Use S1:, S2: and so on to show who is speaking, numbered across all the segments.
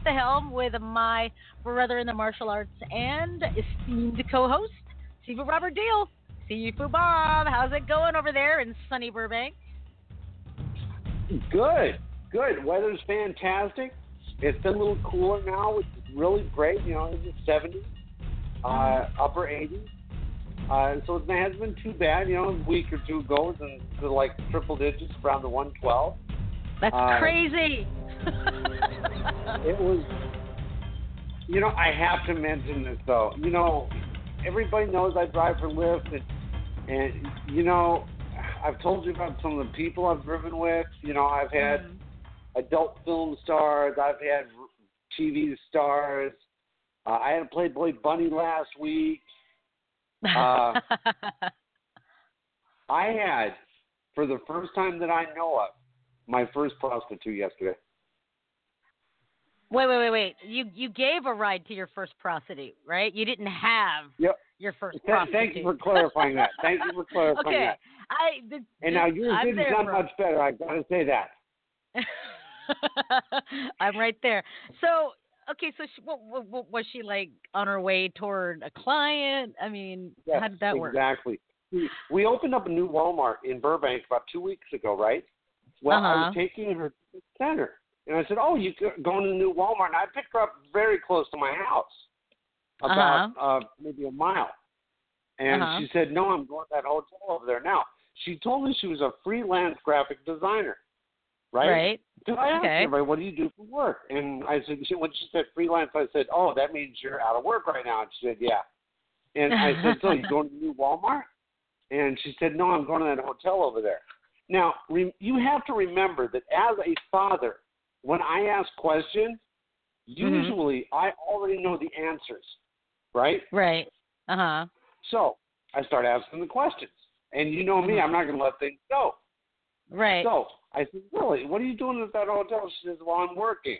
S1: At the helm with my brother in the martial arts and esteemed co host, Sifu Robert Deal. Sifu Bob, how's it going over there in sunny Burbank?
S2: Good, good. Weather's fantastic. It's been a little cooler now, which is really great. You know, it's 70s, uh, upper 80s. Uh, so it hasn't been too bad. You know, a week or two goes and to like triple digits around the 112.
S1: That's
S2: Uh,
S1: crazy.
S2: It was, you know, I have to mention this though. You know, everybody knows I drive for Lyft, and, and you know, I've told you about some of the people I've driven with. You know, I've had
S1: Mhm.
S2: adult film stars. I've had TV stars. Uh, I had a Playboy Bunny last week. Uh, I had, for the first time that I know of, my first prostitute yesterday.
S1: Wait, wait, wait, wait. You you gave a ride to your first prostitute, right? You didn't have
S2: Yep.
S1: your first
S2: Th-
S1: prostitute.
S2: thank you for clarifying that. Thank you for clarifying
S1: okay.
S2: that.
S1: I the,
S2: And now yours
S1: I'm
S2: didn't sound much better. I've got to say that.
S1: I'm right there. So, okay, so she, what, what, was she like on her way toward a client? I mean,
S2: Yes,
S1: how did that work?
S2: Exactly. We- opened up a new Walmart in Burbank about two weeks ago, right? Well, I
S1: Uh-huh.
S2: was taking her to the center, and I said, "Oh, you go- going to the new Walmart?" And I picked her up very close to my house, about uh maybe a mile. And
S1: Uh-huh.
S2: she said, "No, I'm going to that hotel over there." Now, she told me she was a freelance graphic designer, right?
S1: Right.
S2: So I asked
S1: Okay.
S2: everybody, "What do you do for work?" And I said, she, when she said freelance, I said, "Oh, that means you're out of work right now." And she said, "Yeah." And I said, "So you going to the new Walmart?" And she said, "No, I'm going to that hotel over there." Now, re- you have to remember that as a father, when I ask questions,
S1: Mm-hmm.
S2: usually I already know the answers, right?
S1: Right. Uh huh.
S2: So I start asking the questions, and you know me,
S1: Mhm.
S2: I'm not going to let things go.
S1: Right.
S2: So I said, Really? What are you doing at that hotel? She says, Well, I'm working.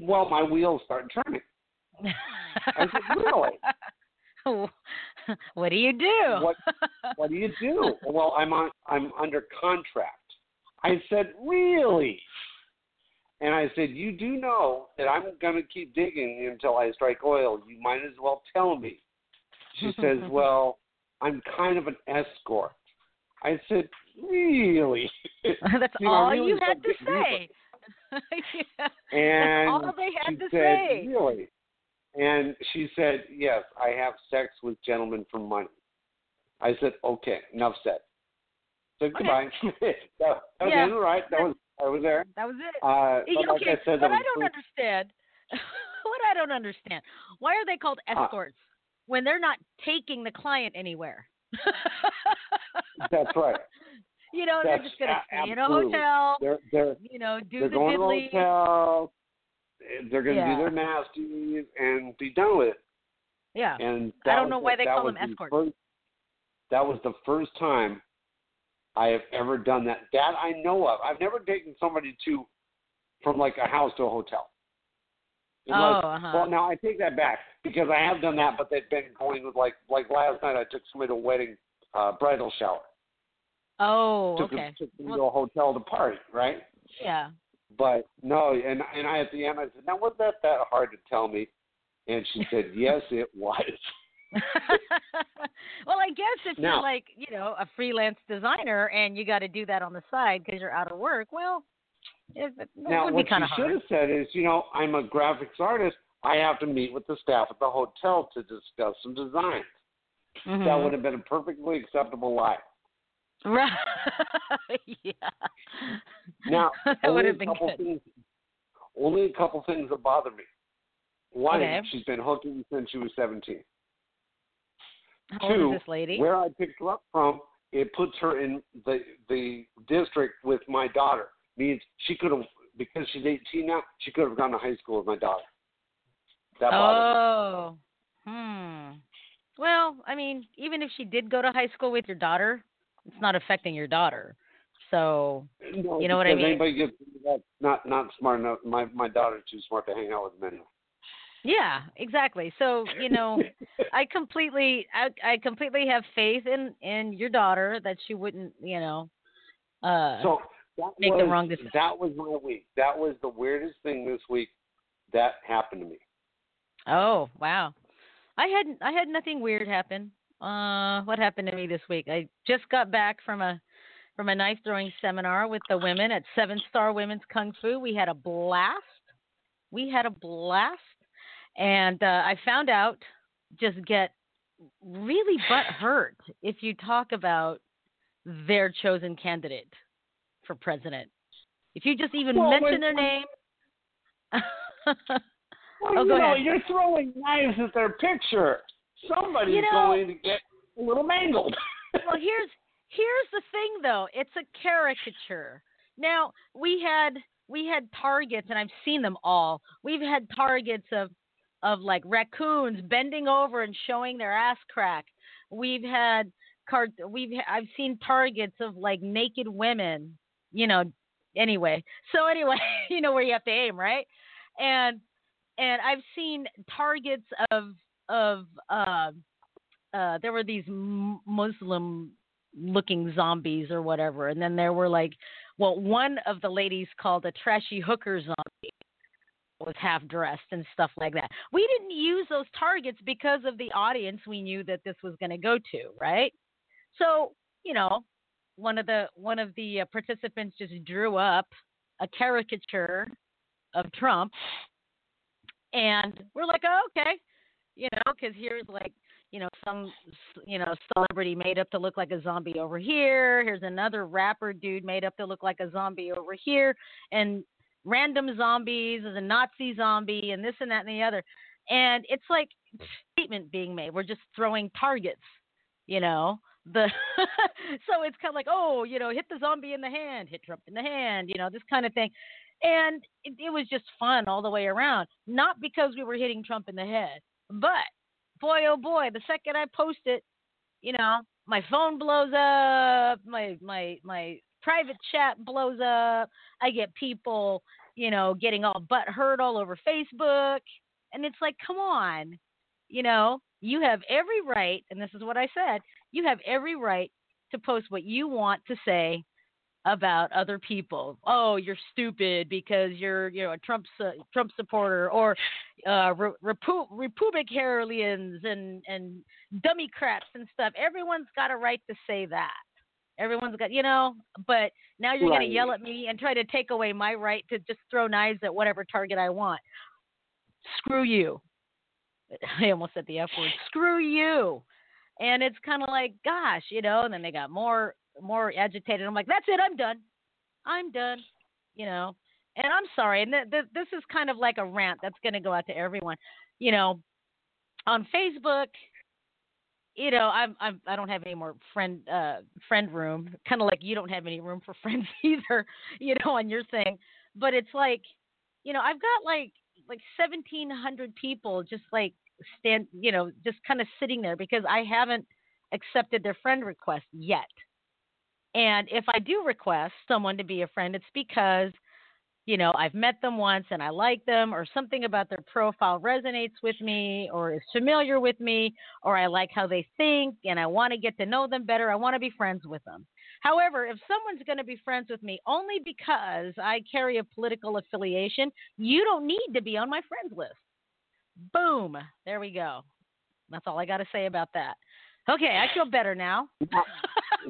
S2: Well, my wheels start turning. I said, Really?
S1: what do you do?
S2: What What do you do? well, I'm on I'm under contract. I said, Really? And I said, You do know that I'm gonna keep digging until I strike oil. You might as well tell me. She says, Well, I'm kind of an escort. I said, Really?
S1: That's
S2: You know,
S1: all
S2: really
S1: you had to
S2: don't get me,
S1: say. Yeah.
S2: And
S1: That's all they had
S2: she
S1: to
S2: said,
S1: say.
S2: Really? And she said, Yes, I have sex with gentlemen for money. I said, Okay, enough said. So goodbye. that, was
S1: Yeah.
S2: all right. That was I was there.
S1: That was it.
S2: Uh,
S1: Eh,
S2: but like I said,
S1: what I don't understand, what I don't understand, why are they called
S2: Ah.
S1: escorts when they're not taking the client anywhere?
S2: That's right.
S1: You know, they're just gonna
S2: a-
S1: stay in a hotel.
S2: They're they're
S1: You know, do
S2: they're
S1: the
S2: going
S1: diddly.
S2: to the hotel. They're going to
S1: Yeah.
S2: do their nasties and be done with it.
S1: Yeah.
S2: And
S1: I don't know
S2: the-
S1: why they call them
S2: the
S1: escorts.
S2: First, that was the first time I have ever done that. That I know of. I've never taken somebody to from like a house to a hotel. Unless-
S1: Oh, uh-huh.
S2: Well, now I take that back because I have done that, but they've been going with like like last night. I took somebody to a wedding uh, bridal shower.
S1: Oh,
S2: Took,
S1: okay.
S2: took them
S1: Well-
S2: to a hotel to party, right?
S1: Yeah.
S2: But no, and and I at the end I said, now was that that hard to tell me? And she said, yes, it was.
S1: well, I guess if
S2: Now-
S1: you're like, you know, a freelance designer and you got to do that on the side because you're out of work, well, it, it
S2: Now,
S1: would
S2: what
S1: be kind of
S2: she should have said is, you know, I'm a graphics artist. I have to meet with the staff at the hotel to discuss some designs. That
S1: Mhm.
S2: would have been a perfectly acceptable lie.
S1: Right. yeah.
S2: Now,
S1: that
S2: only
S1: would
S2: a
S1: have been
S2: couple
S1: good.
S2: things. Only a couple things that bother me. One,
S1: Okay.
S2: she's been hooking since she was 17.
S1: How
S2: Two,
S1: is this lady?
S2: where I picked her up from, it puts her in the the district with my daughter. Means she could have because she's 18 now. She could have gone to high school with my daughter. That bothers
S1: Oh. Hmm. Well, I mean, even if she did go to high school with your daughter, it's not affecting your daughter. So.
S2: No,
S1: you know what I mean?
S2: Anybody gets not not smart enough. My my daughter's too smart to hang out with men.
S1: Yeah, exactly. So, you know, I completely I I completely have faith in in your daughter that she wouldn't, you know, uh
S2: So that
S1: Make
S2: was
S1: the wrong decision.
S2: that was my week. That was the weirdest thing this week that happened to me.
S1: Oh, wow. I had I had nothing weird happen. Uh what happened to me this week? I just got back from a from a knife throwing seminar with the women at Seven Star Women's Kung Fu. We had a blast. We had a blast. And uh I found out just get really butt hurt if you talk about their chosen candidate for president. If you just even
S2: Well,
S1: mention
S2: when-
S1: their name
S2: Well,
S1: Oh,
S2: you
S1: go
S2: know,
S1: ahead.
S2: you're throwing knives at their picture. Somebody's
S1: You know-
S2: going to get a little mangled.
S1: well here's here's the thing though it's a caricature now we had we had targets and i've seen them all we've had targets of of like raccoons bending over and showing their ass crack. We've had card we've i've seen targets of like naked women you know anyway. So anyway you know where you have to aim right? And and i've seen targets of of uh uh, there were these Muslim looking zombies or whatever. And then there were like, well, one of the ladies called a trashy hooker zombie was half dressed and stuff like that. We didn't use those targets because of the audience we knew that this was going to go to, right? So, you know, one of the one of the uh, participants just drew up a caricature of Trump and we're like, oh, okay, you know, because here's like, you know, some, you know, celebrity made up to look like a zombie over here. Here's another rapper dude made up to look like a zombie over here, and random zombies, there's a Nazi zombie, and this and that and the other. And it's like statement being made. We're just throwing targets, you know. The so it's kind of like, oh, you know, hit the zombie in the hand, hit Trump in the hand, you know, this kind of thing and it, it was just fun all the way around. Not because we were hitting Trump in the head, but boy, oh boy, the second I post it, you know, my phone blows up, my my my private chat blows up. I get people, you know, getting all butt hurt all over Facebook, and it's like, come on, you know, you have every right, and this is what I said, you have every right to post what you want to say about other people. Oh, you're stupid because you're you know a Trump Trump supporter or uh, re- repu- Republicans and and Democrats and stuff. Everyone's got a right to say that. Everyone's got you know, but now you're going to yell at me and try to take away my right to just throw knives at whatever target I want. Screw you. I almost said the F word. Screw you. And it's kind of like, gosh, you know. And then they got more more agitated. I'm like, that's it. I'm done. I'm done. You know. And I'm sorry. And th- th- this is kind of like a rant that's going to go out to everyone. You know, on Facebook, you know, I'm, I'm I don't have any more friend uh friend room. Kind of like you don't have any room for friends either. You know, on your thing. But it's like, you know, I've got like like 1,700 people just like stand, you know, just kind of sitting there because I haven't accepted their friend request yet. And if I do request someone to be a friend, it's because, you know, I've met them once and I like them, or something about their profile resonates with me, or is familiar with me, or I like how they think and I want to get to know them better. I want to be friends with them. However, if someone's going to be friends with me only because I carry a political affiliation, you don't need to be on my friends list. Boom. There we go. That's all I got to say about that. Okay, I feel better now.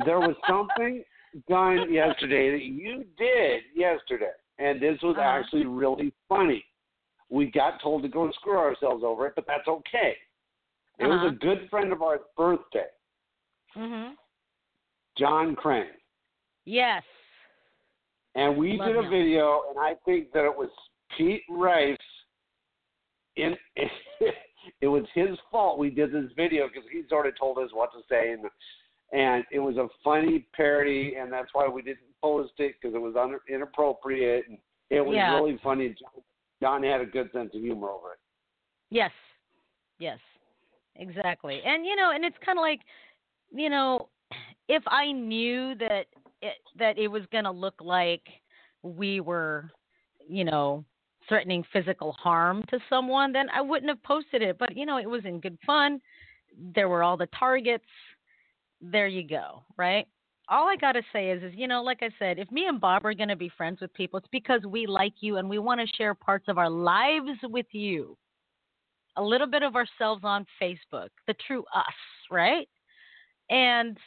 S2: there was something done yesterday that you did yesterday, and this was
S1: Uh-huh.
S2: actually really funny. We got told to go and screw ourselves over it, but that's okay. It was
S1: Uh-huh.
S2: a good friend of ours' birthday.
S1: Mhm.
S2: John Crane.
S1: Yes.
S2: And we
S1: Love
S2: did a
S1: him.
S2: video, and I think that it was Pete Rice. In it was his fault we did this video because he sort of told us what to say, and and it was a funny parody, and that's why we didn't post it because it was un, inappropriate, and it was
S1: Yeah.
S2: really funny. John, John had a good sense of humor over it.
S1: Yes. Yes. Exactly. And you know, and it's kind of like, you know, if I knew that it, that it was going to look like we were, you know, threatening physical harm to someone, then I wouldn't have posted it. But you know, it was in good fun. There were all the targets. There you go, right? All I got to say is is you know, like I said, if me and Bob are going to be friends with people, it's because we like you and we want to share parts of our lives with you a little bit of ourselves on Facebook, the true us, right? And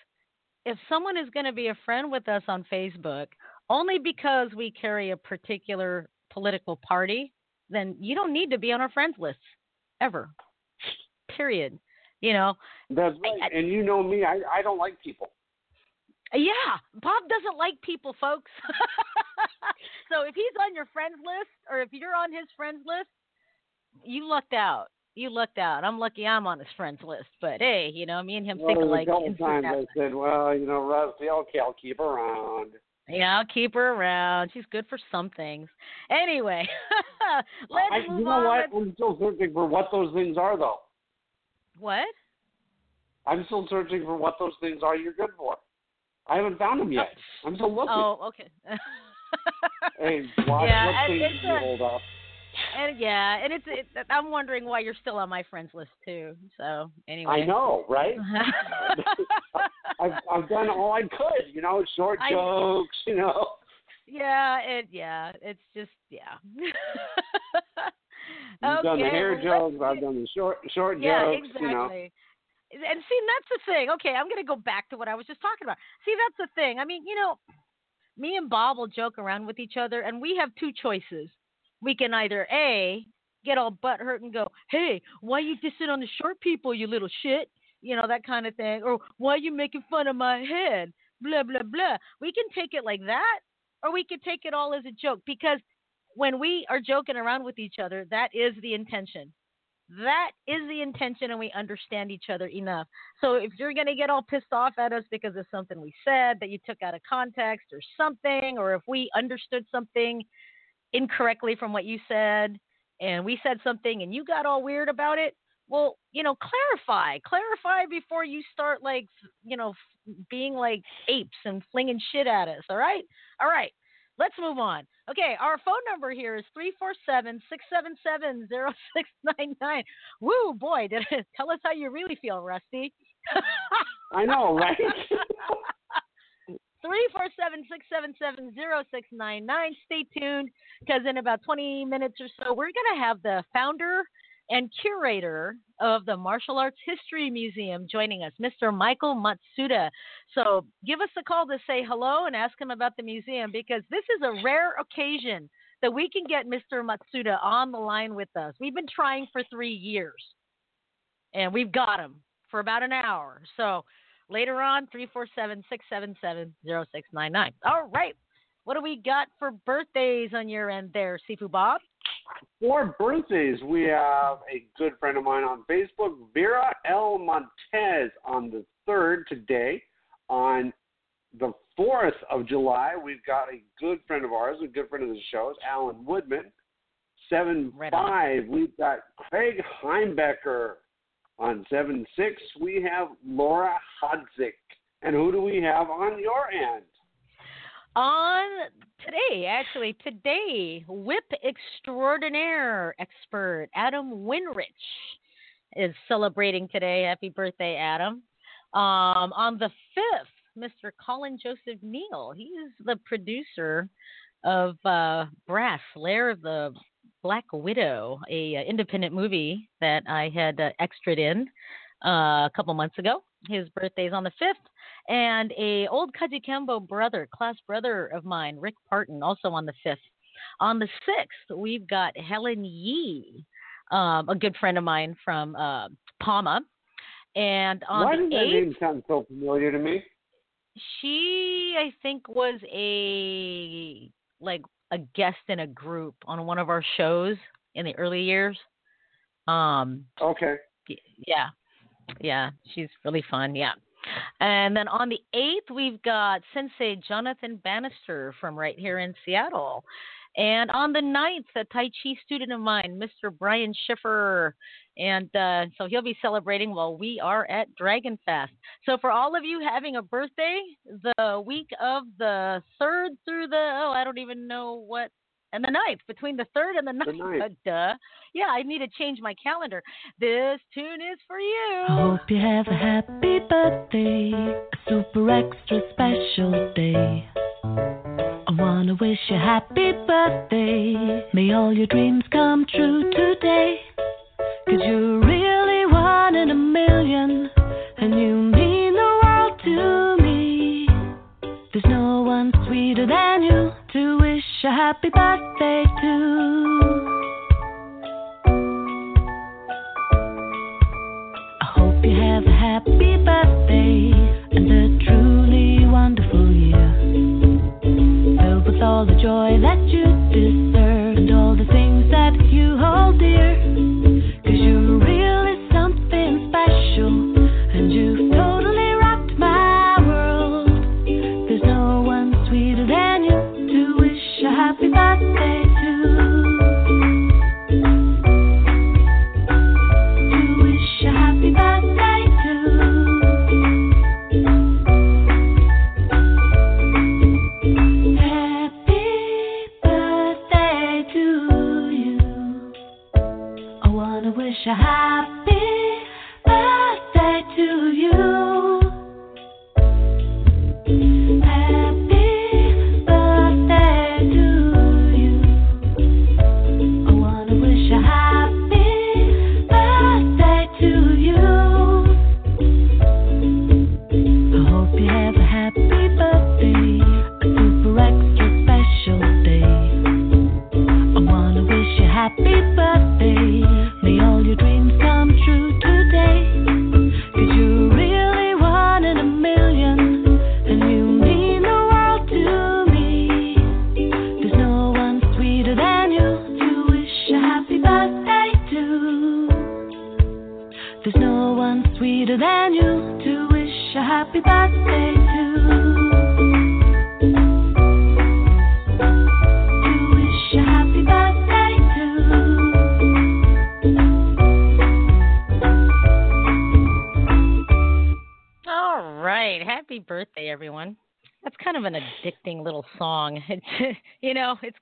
S1: if someone is going to be a friend with us on Facebook only because we carry a particular political party, then you don't need to be on our friends list ever. Period. You know,
S2: That's right.
S1: I-
S2: and you know me, I I don't like people.
S1: Yeah, Bob doesn't like people, folks. so if he's on your friends list or if you're on his friends list, you lucked out. You lucked out. I'm lucky I'm on his friends list. But hey, you know, me and him
S2: Well,
S1: think alike.
S2: a couple times. I said, well, you know, Rusty, okay, I'll keep her around.
S1: Yeah, I'll keep her around. She's good for some things. Anyway, let's
S2: I,
S1: move
S2: you know
S1: on.
S2: what? I'm still searching for what those things are, though.
S1: What?
S2: I'm still searching for what those things are you're good for. I haven't found them yet. Uh, I'm still looking.
S1: Oh, okay.
S2: Hey, what,
S1: Yeah,
S2: what
S1: and
S2: things you hold up?
S1: and yeah, and it's it, I'm wondering why you're still on my friends list too. So anyway.
S2: I know, right? I've I've done all I could, you know, short
S1: I-
S2: jokes, you know.
S1: yeah, it yeah, it's just yeah.
S2: I've done the hair jokes. I've done the short short
S1: yeah,
S2: jokes,
S1: exactly.
S2: you know.
S1: And see, that's the thing. Okay, I'm going to go back to what I was just talking about. See, that's the thing. I mean, you know, me and Bob will joke around with each other, and we have two choices. We can either A, get all butt hurt and go, hey, why you dissing on the short people, you little shit? You know, that kind of thing. Or why you making fun of my head? Blah, blah, blah. We can take it like that, or we can take it all as a joke because when we are joking around with each other, that is the intention. That is the intention, and we understand each other enough. So if you're going to get all pissed off at us because of something we said that you took out of context or something, or if we understood something incorrectly from what you said and we said something and you got all weird about it, well, you know, clarify. Clarify before you start, like, you know, being like apes and flinging shit at us. All right? All right. Let's move on. Okay, our phone number here is 347 677 0699. Woo, boy, did it, tell us how you really feel, Rusty.
S2: I know, right?
S1: 347-677-0699. Stay tuned because in about 20 minutes or so, we're going to have the founder and curator of the Martial Arts History Museum joining us, Mr. Michael Matsuda. So give us a call to say hello and ask him about the museum because this is a rare occasion that we can get Mr. Matsuda on the line with us. We've been trying for three years and we've got him for about an hour. So later on, 347 677 0699. All right. What do we got for birthdays on your end there, Sifu Bob?
S2: For birthdays, we have a good friend of mine on Facebook, Vera L. Montez, on the 3rd today. On the 4th of July, we've got a good friend of ours, a good friend of the show, Alan Woodman. 7
S1: Right
S2: 5, we've got Craig Heimbecker. On 7 6, we have Laura Hodzik. And who do we have on your end?
S1: On today, actually, today, whip extraordinaire expert Adam Winrich is celebrating today. Happy birthday, Adam. Um, on the 5th, Mr. Colin Joseph Neal. He is the producer of uh, Brass, Lair of the Black Widow, a uh, independent movie that I had uh, in uh, a couple months ago. His birthday's on the 5th and a old Kajukenbo brother, class brother of mine, Rick Parton, also on the fifth. On the sixth, we've got Helen Yee, um, a good friend of mine from uh, PAWMA, and on
S2: Why
S1: the
S2: does that
S1: eighth,
S2: name sound so familiar to me?
S1: she I think was a like a guest in a group on one of our shows in the early years. Um
S2: Okay.
S1: yeah. Yeah, she's really fun. Yeah. And then on the 8th, we've got Sensei Jonathan Bannister from right here in Seattle. And on the 9th, a Tai Chi student of mine, Mr. Brian Schiffer. And uh, so he'll be celebrating while we are at Dragon Fest. So for all of you having a birthday, the week of the 3rd through the, oh, I don't even know what, and the ninth, between the 3rd and the 9th.
S2: ninth.
S1: uh, duh. Yeah, I need to change my calendar. This tune is for you.
S3: I hope you have a happy birthday, a super extra special day. I wanna wish you happy birthday. May all your dreams come true today. Cause you're really one in a million, wish a happy birthday to. I hope you have a happy birthday and a truly wonderful year. Filled with all the joy that you deserve and all the things that you hold dear.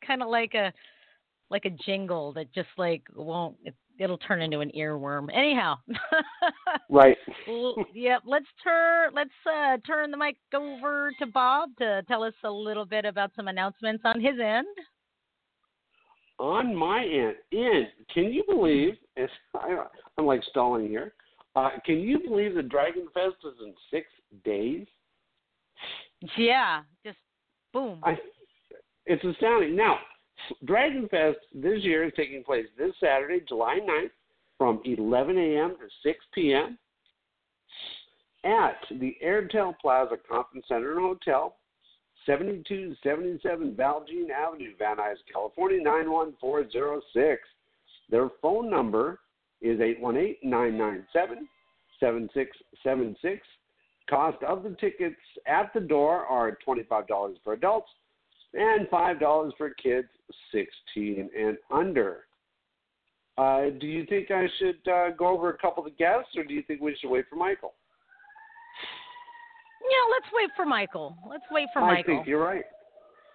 S1: Kind of like a like a jingle that just like won't it, it'll turn into an earworm. Anyhow.
S2: Right.
S1: Well, yep, let's turn let's uh, turn the mic over to Bob to tell us a little bit about some announcements on his end.
S2: On my end, end can you believe? It's, I, I'm like stalling here. Uh, can you believe the Dragon Fest is in six days?
S1: Yeah, just boom.
S2: I, it's astounding. Now, Dragon Fest this year is taking place this Saturday, July 9th, from 11 a.m. to 6 p.m. at the Airtel Plaza Conference Center and Hotel, 7277 Valjean Avenue, Van Nuys, California, 91406. Their phone number is 818-997-7676. Cost of the tickets at the door are $25 for adults and $5 for kids 16 and under. Uh, do you think I should uh, go over a couple of the guests, or do you think we should wait for Michael?
S1: Yeah, let's wait for Michael. Let's wait for
S2: I
S1: Michael.
S2: I think you're right.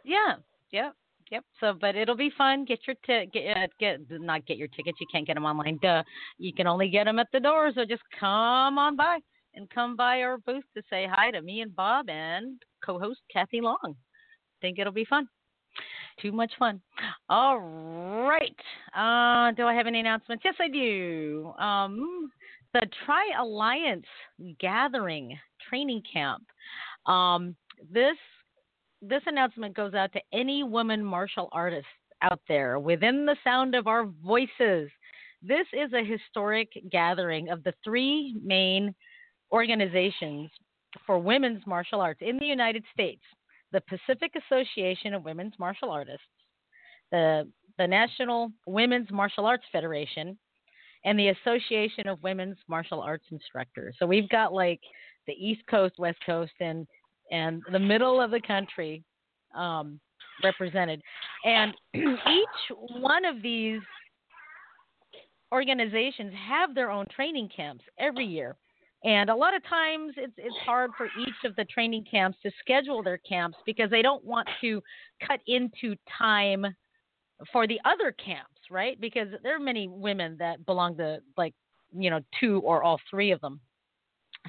S1: Yeah, yep, yep. So, but it'll be fun. Get your ti- get uh, get not get your tickets. You can't get them online. Duh. You can only get them at the door. So just come on by and come by our booth to say hi to me and Bob and co-host Kathy Long. Think it'll be fun. Too much fun. All right. Uh, do I have any announcements? Yes, I do. Um, the Tri Alliance Gathering Training Camp. Um, this this announcement goes out to any woman martial artists out there within the sound of our voices. This is a historic gathering of the three main organizations for women's martial arts in the United States, the Pacific Association of Women's Martial Artists, the the National Women's Martial Arts Federation, and the Association of Women's Martial Arts Instructors. So we've got like the East Coast, West Coast, and and the middle of the country um, represented. And each one of these organizations have their own training camps every year. And a lot of times it's it's hard for each of the training camps to schedule their camps because they don't want to cut into time for the other camps, right? Because there are many women that belong to like, you know, two or all three of them.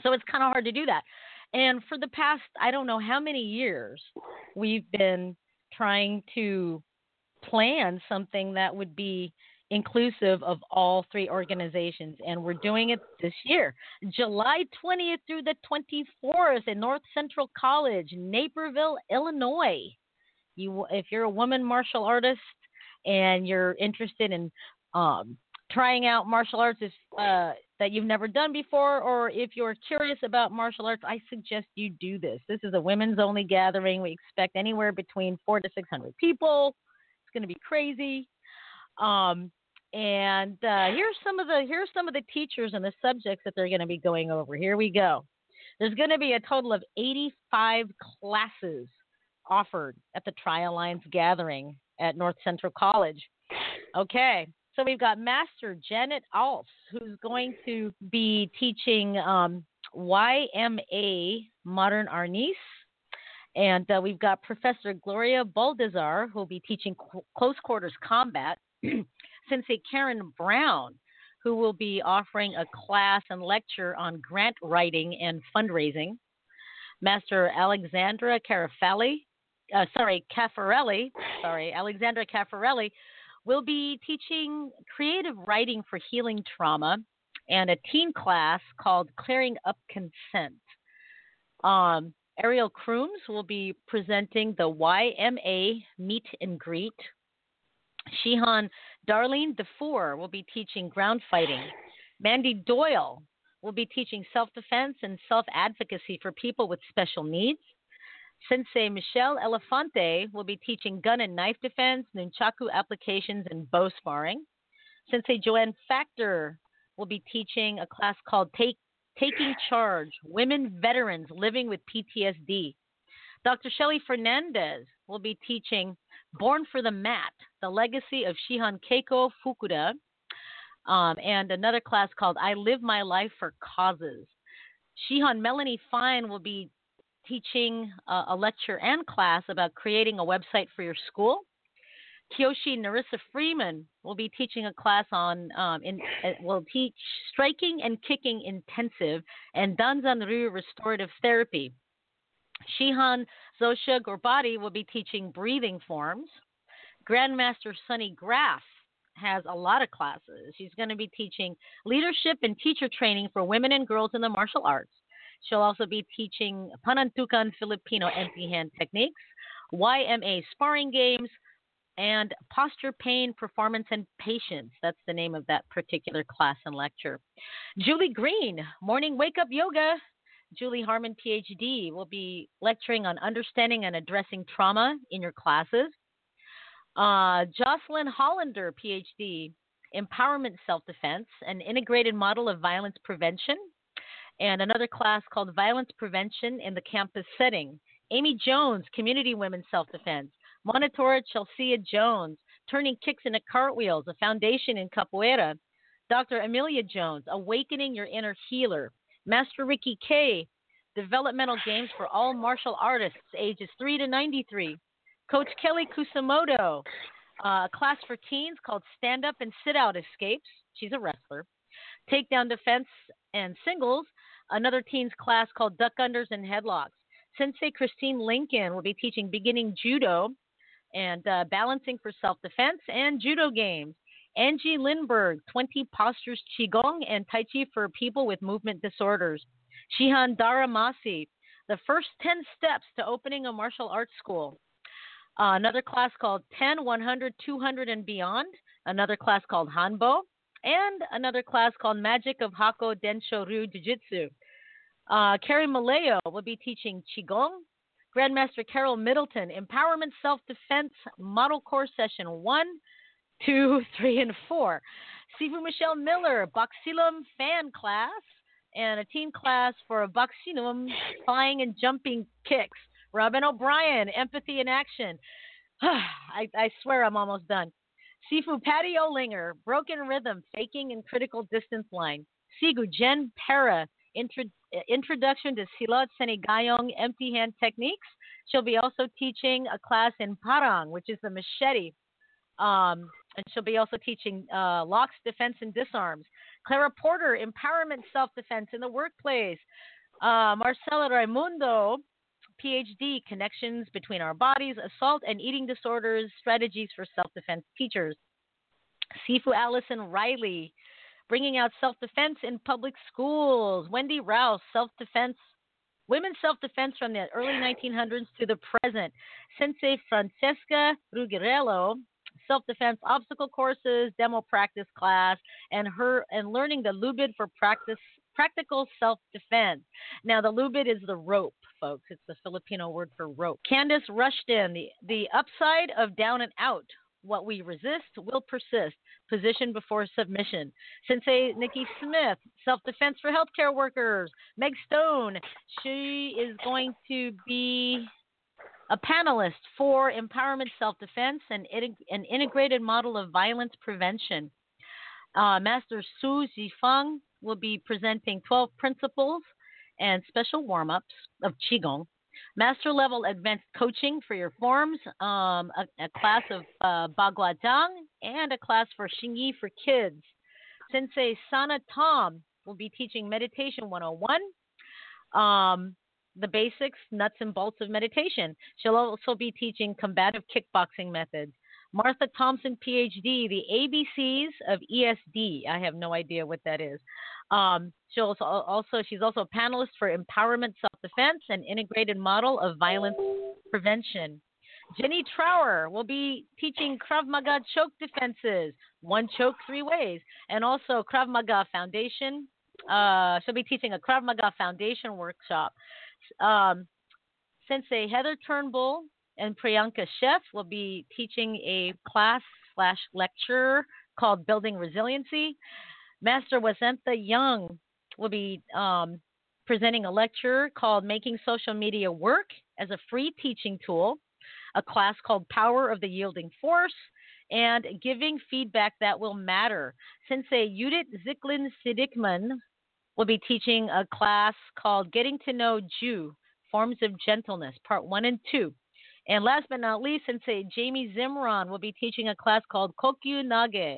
S1: So it's kind of hard to do that. And for the past I don't know how many years we've been trying to plan something that would be inclusive of all three organizations. And we're doing it this year, July 20th through the 24th at North Central College, Naperville, Illinois. You, if you're a woman martial artist and you're interested in um, trying out martial arts if, uh, that you've never done before, or if you're curious about martial arts, I suggest you do this. This is a women's only gathering. We expect anywhere between four to 600 people. It's going to be crazy. Um, and uh, here's some of the here's some of the teachers and the subjects that they're going to be going over. Here we go. There's going to be a total of 85 classes offered at the Tri-Alliance gathering at North Central College. Okay, so we've got Master Janet Alf, who's going to be teaching um, YMA Modern Arnis. And uh, we've got Professor Gloria Baldazar, who will be teaching cl- close quarters combat. Sensei Karen Brown, who will be offering a class and lecture on grant writing and fundraising. Master Alexandra Carafali, uh, sorry, Caffarelli, sorry, Alexandra Caffarelli, will be teaching creative writing for healing trauma and a teen class called Clearing Up Consent. Um, Ariel Crooms will be presenting the YMA Meet and Greet Shihan Darlene DeFour will be teaching ground fighting. Mandy Doyle will be teaching self defense and self advocacy for people with special needs. Sensei Michelle Elefante will be teaching gun and knife defense, nunchaku applications, and bow sparring. Sensei Joanne Factor will be teaching a class called Take, Taking Charge Women Veterans Living with PTSD. Dr. Shelley Fernandez will be teaching Born for the Mat, the legacy of Shihan Keiko Fukuda, um, and another class called I Live My Life for Causes. Shihan Melanie Fine will be teaching uh, a lecture and class about creating a website for your school. Kyoshi Narissa Freeman will be teaching a class on um, in, uh, will teach striking and kicking intensive and Danzanryu restorative therapy. Shihan Zosha Gorbati will be teaching breathing forms. Grandmaster Sunny Graff has a lot of classes. She's going to be teaching leadership and teacher training for women and girls in the martial arts. She'll also be teaching Panantukan Filipino empty hand techniques, YMA sparring games, and posture pain, performance, and patience. That's the name of that particular class and lecture. Julie Green, morning wake up yoga. Julie Harmon, PhD, will be lecturing on understanding and addressing trauma in your classes. Uh, Jocelyn Hollander, PhD, Empowerment Self Defense, an integrated model of violence prevention, and another class called Violence Prevention in the Campus Setting. Amy Jones, Community Women's Self Defense. Monitora Chelsea Jones, Turning Kicks into Cartwheels, a foundation in Capoeira. Dr. Amelia Jones, Awakening Your Inner Healer. Master Ricky K, developmental games for all martial artists ages 3 to 93. Coach Kelly Kusamoto, uh, a class for teens called Stand Up and Sit Out Escapes. She's a wrestler. Takedown Defense and Singles, another teens class called Duck Unders and Headlocks. Sensei Christine Lincoln will be teaching beginning judo and uh, balancing for self defense and judo games. Angie Lindberg, 20 postures Qigong and Tai Chi for people with movement disorders. Shihan Daramasi, the first 10 steps to opening a martial arts school. Uh, another class called 10, 100, 200, and Beyond. Another class called Hanbo. And another class called Magic of Hakko Densho Ryu Jiu Jitsu. Uh, Carrie Maleo will be teaching Qigong. Grandmaster Carol Middleton, Empowerment Self Defense Model Course Session 1, 2, 3, and 4. Sifu Michelle Miller, Boxilum Fan Class, and a team class for Boxilum Flying and Jumping Kicks. Robin O'Brien, Empathy in Action. I, I swear I'm almost done. Sifu Patty Olinger, Broken Rhythm, Faking and Critical Distance Line. Sigu Jen Para, intro, Introduction to Silat Senigayong Empty Hand Techniques. She'll be also teaching a class in Parang, which is the machete. Um, and she'll be also teaching uh, locks, defense, and disarms. Clara Porter, empowerment, self defense in the workplace. Uh, Marcela Raimundo, PhD, connections between our bodies, assault and eating disorders, strategies for self defense teachers. Sifu Allison Riley, bringing out self defense in public schools. Wendy Rouse, self defense, women's self defense from the early 1900s to the present. Sensei Francesca Ruggiero, self defense obstacle courses, demo practice class, and her and learning the lubid for practice practical self defense. Now the lubid is the rope, folks. It's the Filipino word for rope. Candace Rushton, the the upside of down and out. What we resist will persist. Position before submission. Sensei Nikki Smith, self defense for healthcare workers. Meg Stone, she is going to be a panelist for empowerment self defense and an integrated model of violence prevention. Uh, Master Su Zifeng will be presenting 12 principles and special warm ups of Qigong. Master level advanced coaching for your forms, um, a, a, class of uh, Bagua Zhang, and a class for Xingyi for kids. Sensei Sana Tom will be teaching Meditation 101. Um, the basics, nuts and bolts of meditation. She'll also be teaching combative kickboxing methods. Martha Thompson, PhD, the ABCs of ESD. I have no idea what that is. Um, she'll also, also, she's also a panelist for empowerment, self-defense, and integrated model of violence prevention. Jenny Trower will be teaching Krav Maga choke defenses, one choke three ways, and also Krav Maga Foundation. Uh, she'll be teaching a Krav Maga Foundation workshop. Um, Sensei Heather Turnbull and Priyanka Chef will be teaching a class slash lecture called Building Resiliency. Master Wasentha Young will be um, presenting a lecture called Making Social Media Work as a Free Teaching Tool, a class called Power of the Yielding Force, and Giving Feedback That Will Matter. Sensei Judith Ziklin Sidikman will be teaching a class called Getting to Know Jew Forms of Gentleness, Part 1 and 2. And last but not least, Sensei Jamie Zimron will be teaching a class called Kokyu Nage,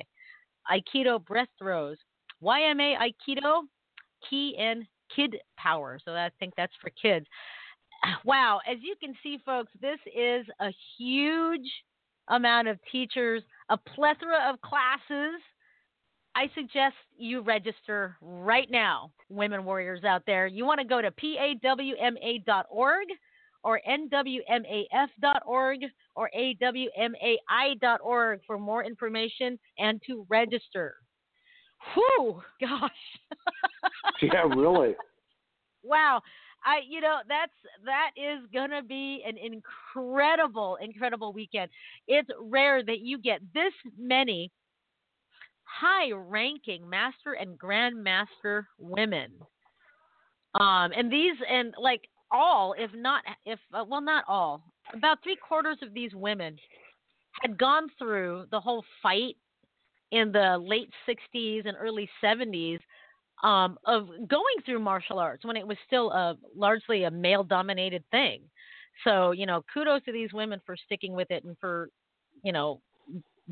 S1: Aikido Breath Throws. YMA Aikido, Ki and Kid Power. So I think that's for kids. Wow, as you can see, folks, this is a huge amount of teachers, a plethora of classes I suggest you register right now, women warriors out there. You want to go to pawma.org or nwmaf.org or awmai.org for more information and to register. Whew, gosh.
S2: yeah, really.
S1: Wow. I you know that's that is going to be an incredible incredible weekend. It's rare that you get this many high ranking master and grandmaster women. Um, and these, and like all, if not, if, uh, well, not all, about three quarters of these women had gone through the whole fight in the late 60s and early 70s um, of going through martial arts when it was still a largely a male dominated thing. So, you know, kudos to these women for sticking with it and for, you know,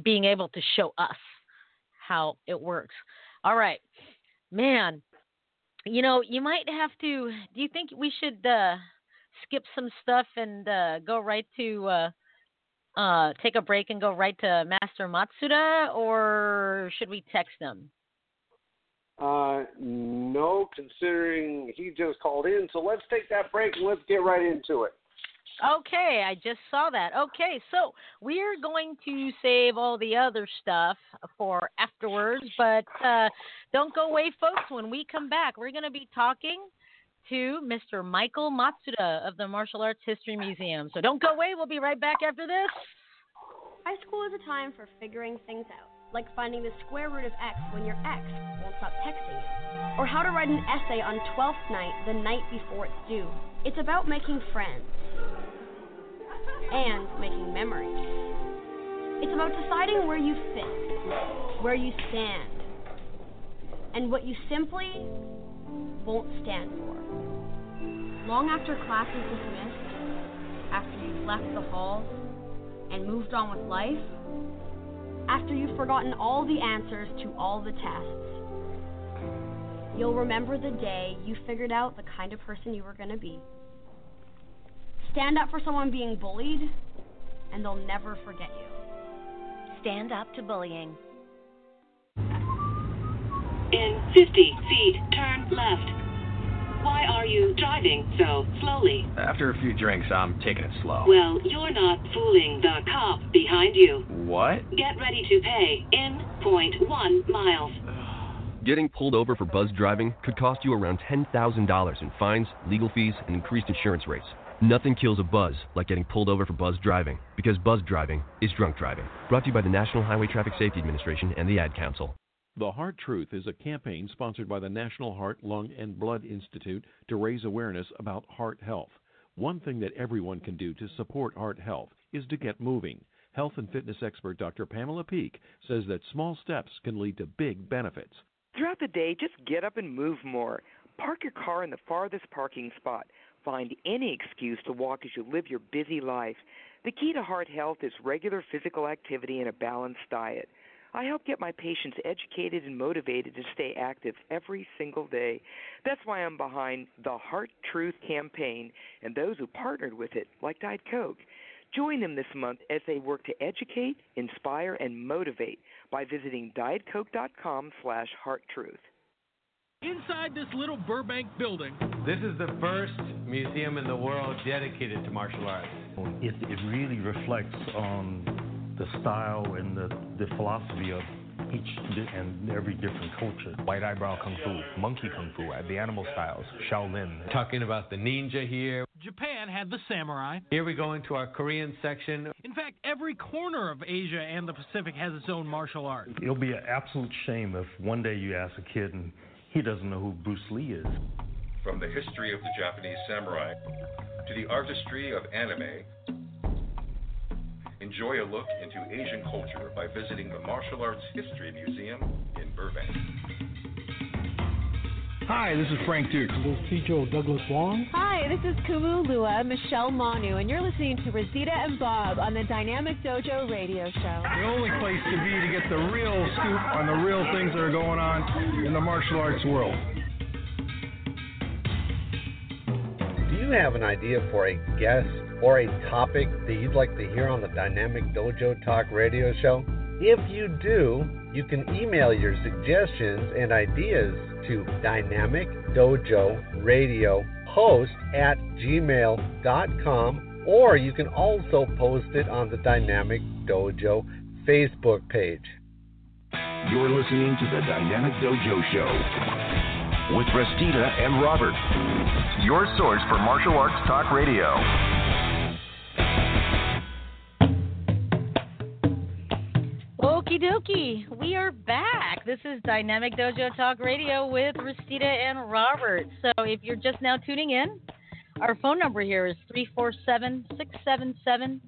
S1: being able to show us how it works. All right, man. You know, you might have to. Do you think we should uh, skip some stuff and uh, go right to uh, uh, take a break and go right to Master Matsuda, or should we text him?
S2: Uh, no, considering he just called in. So let's take that break and let's get right into it.
S1: Okay, I just saw that. Okay, so we're going to save all the other stuff for afterwards, but uh, don't go away, folks. When we come back, we're going to be talking to Mr. Michael Matsuda of the Martial Arts History Museum. So don't go away. We'll be right back after this.
S4: High school is a time for figuring things out, like finding the square root of x when your ex won't stop texting you, or how to write an essay on 12th night, the night before it's due. It's about making friends and making memories. It's about deciding where you fit, where you stand, and what you simply won't stand for. Long after class is dismissed, after you've left the hall and moved on with life, after you've forgotten all the answers to all the tests, you'll remember the day you figured out the kind of person you were going to be. Stand up for someone being bullied, and they'll never forget you.
S1: Stand up to bullying.
S5: In 50 feet, turn left. Why are you driving so slowly?
S6: After a few drinks, I'm taking it slow.
S5: Well, you're not fooling the cop behind you.
S6: What?
S5: Get ready to pay in 0.1 miles.
S7: Getting pulled over for buzz driving could cost you around $10,000 in fines, legal fees, and increased insurance rates. Nothing kills a buzz like getting pulled over for buzz driving, because buzz driving is drunk driving. Brought to you by the National Highway Traffic Safety Administration and the Ad Council.
S8: The Heart Truth is a campaign sponsored by the National Heart, Lung, and Blood Institute to raise awareness about heart health. One thing that everyone can do to support heart health is to get moving. Health and fitness expert Dr. Pamela Peeke says that small steps can lead to big benefits.
S9: Throughout the day, just get up and move more. Park your car in the farthest parking spot. Find any excuse to walk as you live your busy life. The key to heart health is regular physical activity and a balanced diet. I help get my patients educated and motivated to stay active every single day. That's why I'm behind the Heart Truth campaign and those who partnered with it, like Diet Coke. Join them this month as they work to educate, inspire, and motivate by visiting dietcoke.com slash hearttruth.
S10: Inside this little Burbank building,
S11: This is the first museum in the world dedicated to martial arts.
S12: It, it really reflects on the style and the, the philosophy of each and every different culture.
S11: White eyebrow kung fu, monkey kung fu, uh, the animal styles, Shaolin. Talking about the ninja here.
S10: Japan had the samurai.
S11: Here we go into our Korean section.
S10: In fact, every corner of Asia and the Pacific has its own martial art.
S12: It'll be an absolute shame if one day you ask a kid and he doesn't know who Bruce Lee is.
S13: From the history of the Japanese samurai to the artistry of anime, enjoy a look into Asian culture by visiting the Martial Arts History Museum in Burbank.
S14: Hi, this is Frank Dux.
S15: This is Joe Douglas Wong.
S16: Hi, this is Kumu Lua, Michelle Manu, and you're listening to Restita and Bob on the Dynamic Dojo Radio Show.
S14: The only place to be to get the real scoop on the real things that are going on in the martial arts world.
S2: Do you have an idea for a guest or a topic that you'd like to hear on the Dynamic Dojo Talk radio show? If you do, you can email your suggestions and ideas to Dynamic Dojo Radio host at gmail.com or you can also post it on the Dynamic Dojo Facebook page.
S17: You're listening to the Dynamic Dojo Show with Restita and Robert.
S18: Your source for martial arts talk radio.
S1: Okie dokie, we are back. This is Dynamic Dojo Talk Radio with Restita and Robert. So if you're just now tuning in, our phone number here is 347 677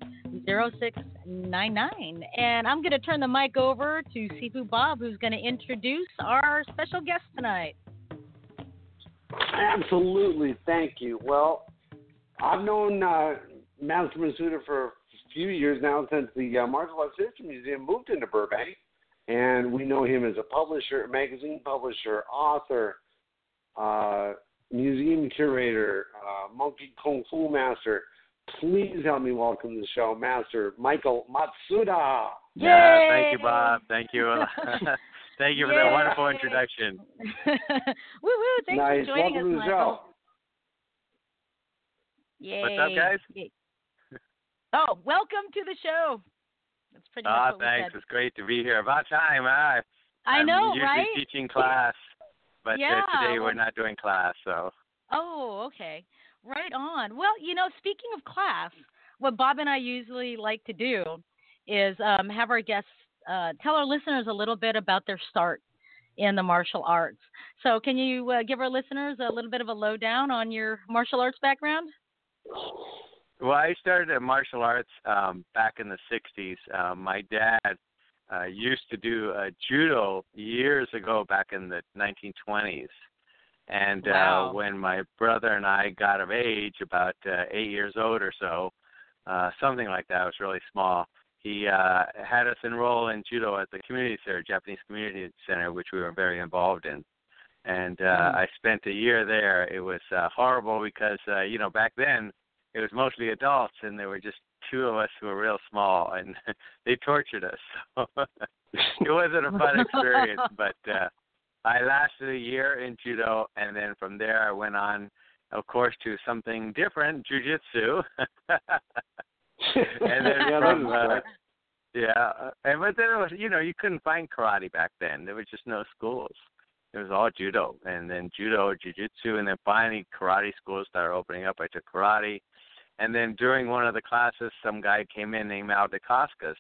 S1: 0699. And I'm going to turn the mic over to Sifu Bob, who's going to introduce our special guest tonight.
S2: Absolutely, thank you. Well, I've known uh, Master Matsuda for few years now since the uh, Martial Arts History Museum moved into Burbank, and we know him as a publisher, magazine publisher, author, uh, museum curator, uh, monkey kung fu master. Please help me welcome to the show, Master Michael Matsuda.
S19: Yeah, thank you, Bob. Thank you. thank you for that wonderful introduction.
S1: Woohoo! Thanks
S2: nice.
S1: for joining
S2: welcome to
S1: us,
S2: the
S1: Michael.
S2: show.
S1: Yay.
S19: What's up, guys?
S1: Yay. Oh, welcome to the show. That's pretty much
S19: Ah, thanks. It's great to be here. About time?
S1: I
S19: I'm
S1: know,
S19: usually
S1: right?
S19: teaching class, but
S1: Yeah,
S19: uh, today we're not doing class, so
S1: Oh, okay. Right on. Well, you know, speaking of class, what Bob and I usually like to do is um, have our guests uh, tell our listeners a little bit about their start in the martial arts. So, can you uh, give our listeners a little bit of a lowdown on your martial arts background?
S19: Well, I started at martial arts um, back in the '60s. Uh, my dad uh, used to do uh, judo years ago, back in the 1920s. And
S1: Wow.
S19: uh, when my brother and I got of age, about uh, eight years old or so, uh, something like that, I was really small. He uh, had us enroll in judo at the community center, Japanese community center, which we were very involved in. And uh,
S1: Mhm.
S19: I spent a year there. It was uh, horrible because uh, you know back then it was mostly adults, and there were just two of us who were real small, and they tortured us. So it wasn't a fun experience, but uh, I lasted a year in judo, and then from there I went on, of course, to something different, jujitsu. and then
S2: Yeah,
S19: from uh, yeah, uh, and but then it was you know you couldn't find karate back then. There was just no schools. It was all judo, and then judo, jujitsu, and then finally karate schools started opening up. I took karate, and then during one of the classes, some guy came in named Al Dacascos,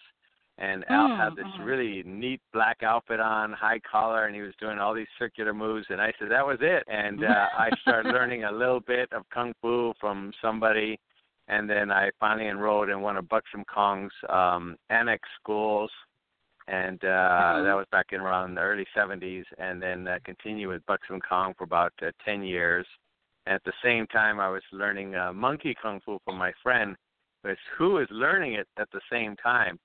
S19: and Al
S1: Mm,
S19: had this
S1: mhm.
S19: really neat black outfit on, high collar, and he was doing all these circular moves. And I said that was it, and uh, I started learning a little bit of kung fu from somebody, and then I finally enrolled in one of Bucksam Kong's um, annex schools, and uh, that was back in around the early 70s, and then uh, continued with Bucksam Kong for about uh, 10 years. At the same time, I was learning uh, monkey kung fu from my friend, who is- who was learning it at the same time.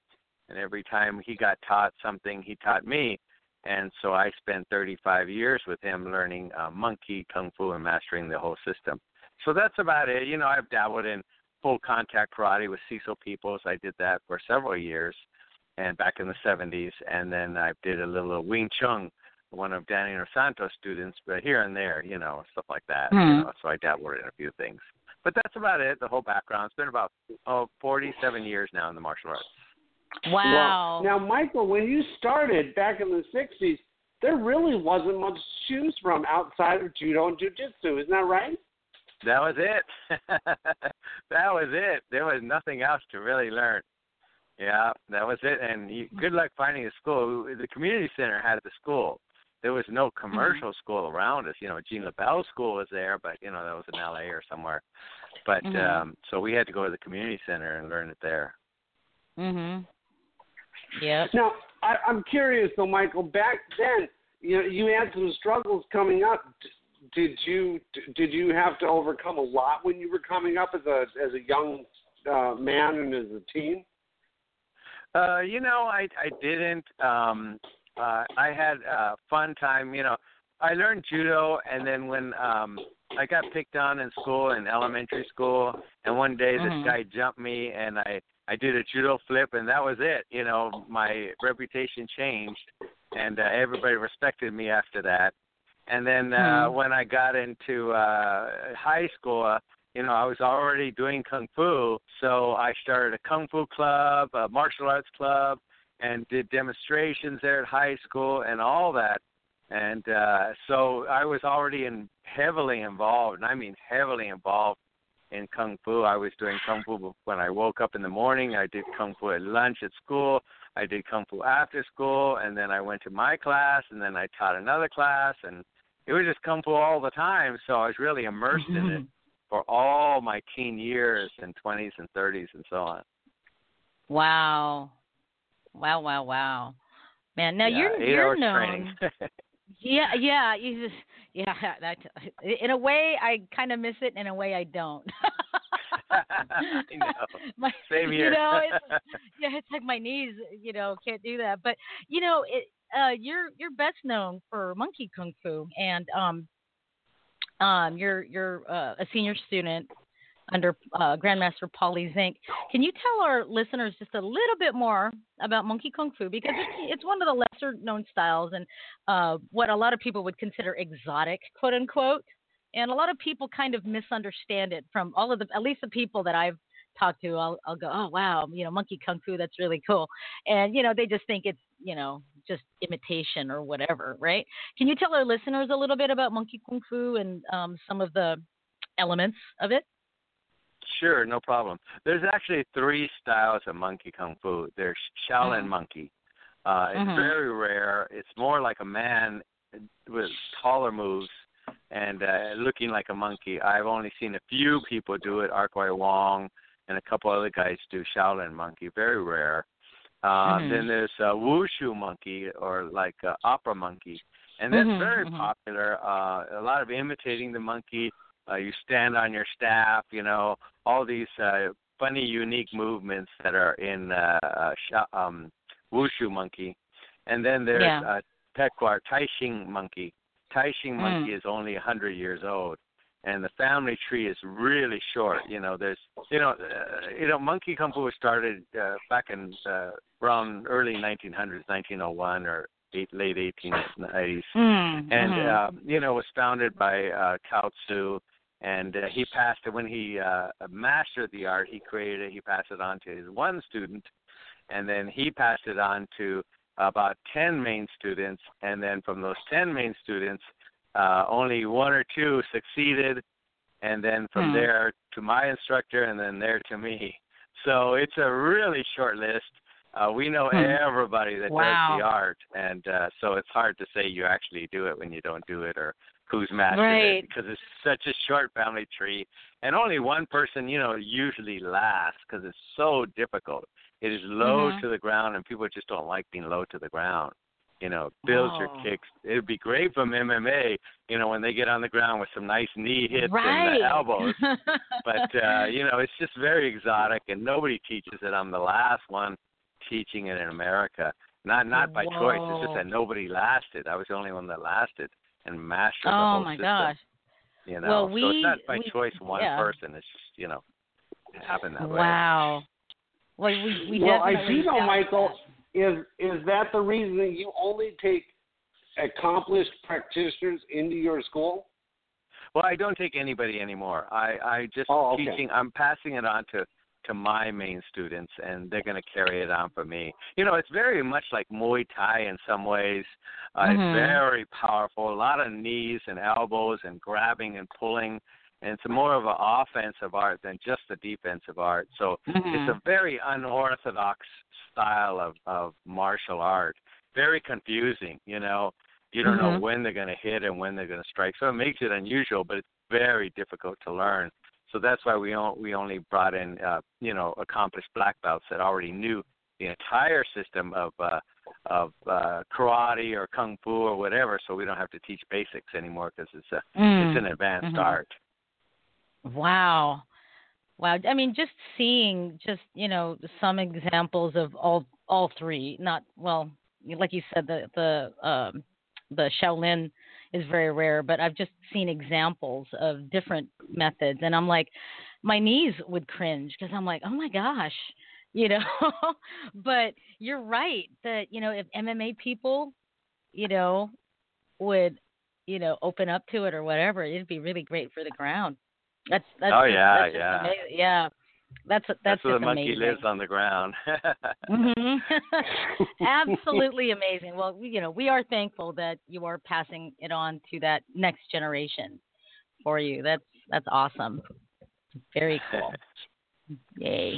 S19: And every time he got taught something, he taught me. And so I spent 35 years with him learning uh, monkey kung fu and mastering the whole system. So that's about it. You know, I've dabbled in full contact karate with Cecil Peoples. I did that for several years, and back in the 70s. And then I did a little Wing Chun, one of Danny Santos' students, but here and there, you know, stuff like that. You
S1: Hmm.
S19: know, so I dabbled in a few things. But that's about it. The whole background. It's been about oh, 47 years now in the martial arts.
S1: Wow.
S2: Well, now, Michael, when you started back in the '60s, there really wasn't much to choose from outside of judo and jujitsu. Isn't that right?
S19: That was it. that was it. There was nothing else to really learn. Yeah, that was it. And you, good luck finding a school. The community center had the school. There was no commercial school around us. You know, Gene LeBell School was there, but you know that was in L.A. or somewhere. But
S1: Mhm.
S19: um so we had to go to the community center and learn it there.
S1: Mhm. Yeah.
S2: Now, I, I'm curious though, Michael. Back then, you know, you had some struggles coming up. Did you did you have to overcome a lot when you were coming up as a as a young uh, man and as a teen?
S19: Uh, you know, I I didn't. Um, uh, I had a fun time. You know, I learned judo, and then when um, I got picked on in school in elementary school, and one day
S1: Mhm.
S19: this guy jumped me, and I I did a judo flip, and that was it. You know, my reputation changed, and uh, everybody respected me after that. And then uh,
S1: Hmm.
S19: when I got into uh, high school, uh, you know, I was already doing kung fu, so I started a kung fu club, a martial arts club, and did demonstrations there at high school and all that. And uh, so I was already in heavily involved, and I mean heavily involved in kung fu. I was doing kung fu when I woke up in the morning. I did kung fu at lunch at school. I did kung fu after school, and then I went to my class, and then I taught another class, and it was just kung fu all the time. So I was really immersed in it for all my teen years and 20s and 30s and so on.
S1: Wow. Wow, wow, wow. Man, now
S19: yeah,
S1: you're you're known. Yeah, yeah, you just yeah, that in a way I kind of miss it, in a way I don't.
S19: I know.
S1: my,
S19: Same
S1: You know, it's, yeah, it's like my knees, you know, can't do that. But you know, it uh you're you're best known for monkey kung fu and um um you're you're uh, a senior student under uh, Grandmaster Paulie Zink. Can you tell our listeners just a little bit more about Monkey Kung Fu because it's, it's one of the lesser known styles and uh, what a lot of people would consider exotic, quote unquote. And a lot of people kind of misunderstand it from all of the, at least the people that I've talked to. I'll, I'll go, oh wow, you know, Monkey Kung Fu, that's really cool. And you know, they just think it's, you know, just imitation or whatever, right? Can you tell our listeners a little bit about Monkey Kung Fu and um, some of the elements of it?
S19: Sure, no problem. There's actually three styles of monkey kung fu. There's Shaolin
S1: Mhm.
S19: monkey. Uh, it's
S1: Mhm.
S19: very rare. It's more like a man with taller moves and uh, looking like a monkey. I've only seen a few people do it. Ark Yuey Wong and a couple other guys do Shaolin monkey. Very rare. Uh,
S1: Mhm.
S19: Then there's uh, Wushu monkey or like uh, opera monkey, and that's
S1: Mhm,
S19: very
S1: mhm.
S19: popular. Uh, a lot of imitating the monkey. Uh, you stand on your staff, you know, all these uh, funny, unique movements that are in uh, uh, sha- um, Wushu monkey. And then there's
S1: Yeah.
S19: uh, Pequar Taishing monkey. Tai Shing monkey
S1: Mm.
S19: is only a 100 years old. And the family tree is really short. You know, there's, you know, uh, you know, monkey kung fu was started uh, back in uh, around early 1900s, 1901 or eight, late 1890s
S1: Mm,
S19: and uh, you know was founded by uh, Kou Sze, and uh, he passed it when he uh, mastered the art. He created it. He passed it on to his one student, and then he passed it on to about ten main students, and then from those ten main students, uh, only one or two succeeded, and then from
S1: Hmm.
S19: there to my instructor, and then there to me. So it's a really short list. Uh, we know
S1: Hmm.
S19: everybody that
S1: Wow.
S19: does the art, and uh, so it's hard to say you actually do it when you don't do it, or who's mastered
S1: Right.
S19: it, because it's such a short family tree, and only one person, you know, usually lasts because it's so difficult. It is low
S1: Mhm.
S19: to the ground, and people just don't like being low to the ground. You know, builds your
S1: Oh.
S19: kicks. It'd be great from MMA, you know, when they get on the ground with some nice knee hits
S1: right.
S19: and uh, elbows but uh, you know, it's just very exotic, and nobody teaches it. I'm the last one teaching it in America. Not not by choice. It's just that nobody lasted. I was the only one that lasted and mastered the
S1: oh
S19: whole
S1: my
S19: system.
S1: gosh.
S19: You know,
S1: Well,
S19: so
S1: we-
S19: it's not by
S1: we-
S19: choice one
S1: yeah.
S19: person. It's just you know, it happened that way.
S1: Wow. Well, we we
S2: well, I
S1: definitely
S2: do know, Michael. Is is that the reason that you only take accomplished practitioners into your school?
S19: Well, I don't take anybody anymore. I I just
S2: Oh, okay.
S19: teaching. I'm passing it on to to my main students, and they're going to carry it on for me. You know, it's very much like Muay Thai in some ways. Uh,
S1: Mhm.
S19: It's very powerful. A lot of knees and elbows and grabbing and pulling. And it's more of an offensive art than just a defensive art. So
S1: Mhm.
S19: it's a very unorthodox style of of martial art. Very confusing. You know, you don't know
S1: Mhm.
S19: when they're going to hit and when they're going to strike. So it makes it unusual, but it's very difficult to learn. So that's why we on, we only brought in uh, you know accomplished black belts that already knew the entire system of uh, of uh, karate or kung fu or whatever. So we don't have to teach basics anymore because it's a
S1: Mm.
S19: it's an advanced
S1: Mhm.
S19: art.
S1: Wow. Wow. I mean, just seeing just, you know, some examples of all all three, not well, like you said the the um the Shaolin is very rare, but I've just seen examples of different methods and I'm like my knees would cringe because I'm like, "Oh my gosh." You know, but you're right that, you know, if MMA people, you know, would, you know, open up to it or whatever, it'd be really great for the ground. That's that's
S19: Oh, yeah,
S1: that's
S19: yeah.
S1: amazing. yeah. That's that's,
S19: That's where the
S1: just
S19: monkey
S1: amazing.
S19: lives on the ground.
S1: hmm Absolutely amazing. Well, you know, we are thankful that you are passing it on to that next generation for you. That's that's awesome. Very cool. Yay.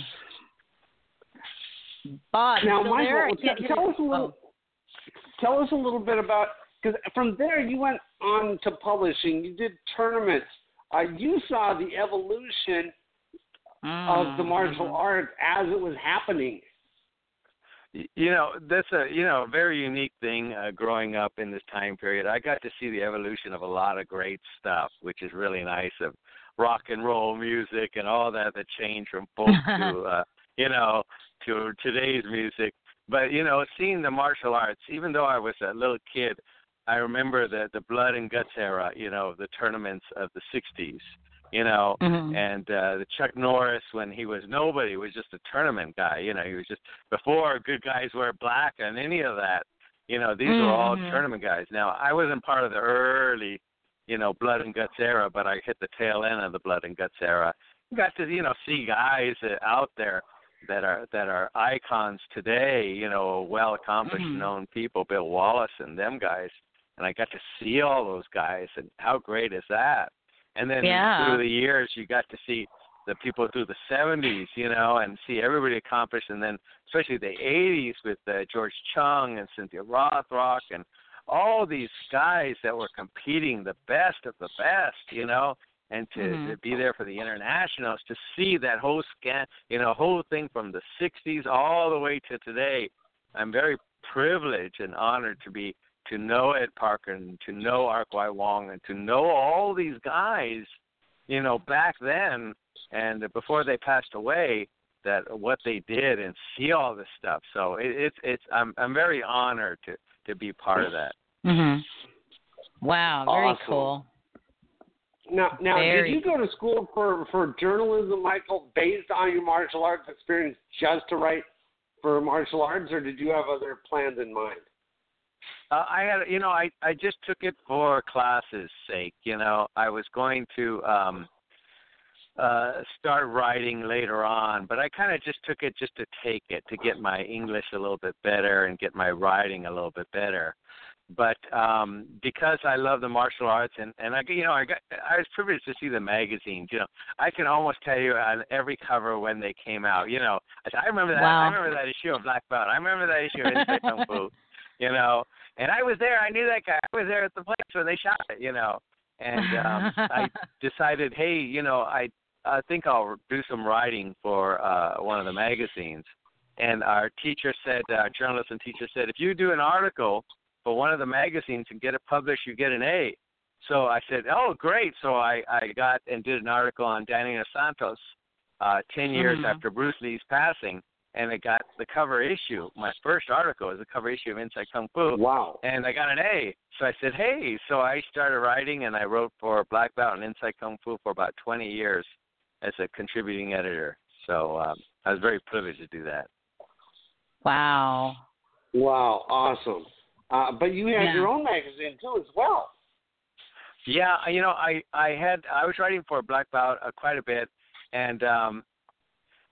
S1: Bob,
S2: now,
S1: still
S2: Michael,
S1: there? I
S2: t- tell us a little. Tell us a little bit about because from there you went on to publishing. You did tournaments. Uh, you saw the evolution of the martial
S1: Mm-hmm.
S2: art as it was happening.
S19: You know that's a you know a very unique thing uh, growing up in this time period i got to see the evolution of a lot of great stuff which is really nice of rock and roll music and all that that changed from folk to uh you know to today's music but you know seeing the martial arts even though i was a little kid i remember the the blood and guts era you know the tournaments of the 60s you know
S1: Mhm.
S19: and uh the Chuck Norris when he was nobody was just a tournament guy you know he was just before good guys wear black and any of that you know these were all
S1: Mhm.
S19: tournament guys now I wasn't part of the early you know blood and guts era but I hit the tail end of the blood and guts era got to you know see guys out there that are that are icons today you know well accomplished
S1: Mhm.
S19: known people Bill Wallace and them guys and I got to see all those guys and how great is that And then
S1: Yeah.
S19: through the years, you got to see the people through the 70s, you know, and see everybody accomplish. And then especially the 80s with uh, George Chung and Cynthia Rothrock and all these guys that were competing, the best of the best, you know, and to,
S1: Mhm.
S19: to be there for the internationals, to see that whole scan, you know, whole thing from the 60s all the way to today. I'm very privileged and honored to be to know Ed Parker and to know Ark Yuey Wong and to know all these guys, you know, back then and before they passed away, that what they did and see all this stuff. So it, it's it's I'm I'm very honored to to be part of that.
S1: Mhm. Wow, very
S2: Awesome.
S1: cool.
S2: Now, now,
S1: Very
S2: did you go to school for for journalism, Michael, based on your martial arts experience, just to write for martial arts, or did you have other plans in mind?
S19: Uh, I had, you know, I I just took it for classes' sake. You know, I was going to um uh start writing later on, but I kind of just took it just to take it to get my English a little bit better and get my writing a little bit better. But um because I love the martial arts and and I you know I got I was privileged to see the magazines. You know, I can almost tell you on every cover when they came out. You know, I, I remember that.
S1: Wow.
S19: I remember that issue of Black Belt. I remember that issue of Inside Kung Fu. You know, and I was there. I knew that guy. I was there at the place when they shot it. You know, and um, I decided, hey, you know, I I think I'll do some writing for uh, one of the magazines. And our teacher said, our journalist and teacher said, if you do an article for one of the magazines and get it published, you get an A. So I said, oh, great. So I, I got and did an article on Danny Santos uh, 10 years
S1: Mhm.
S19: after Bruce Lee's passing. And it got the cover issue. My first article was the cover issue of Inside Kung Fu.
S2: Wow.
S19: And I got an A. So I said, hey. So I started writing and I wrote for Black Belt and Inside Kung Fu for about 20 years as a contributing editor. So um, I was very privileged to do that.
S1: Wow.
S2: Wow, awesome. Uh, but you had
S1: Yeah.
S2: your own magazine too, as well.
S19: Yeah, you know, I I had I was writing for Black Belt uh, quite a bit, and um,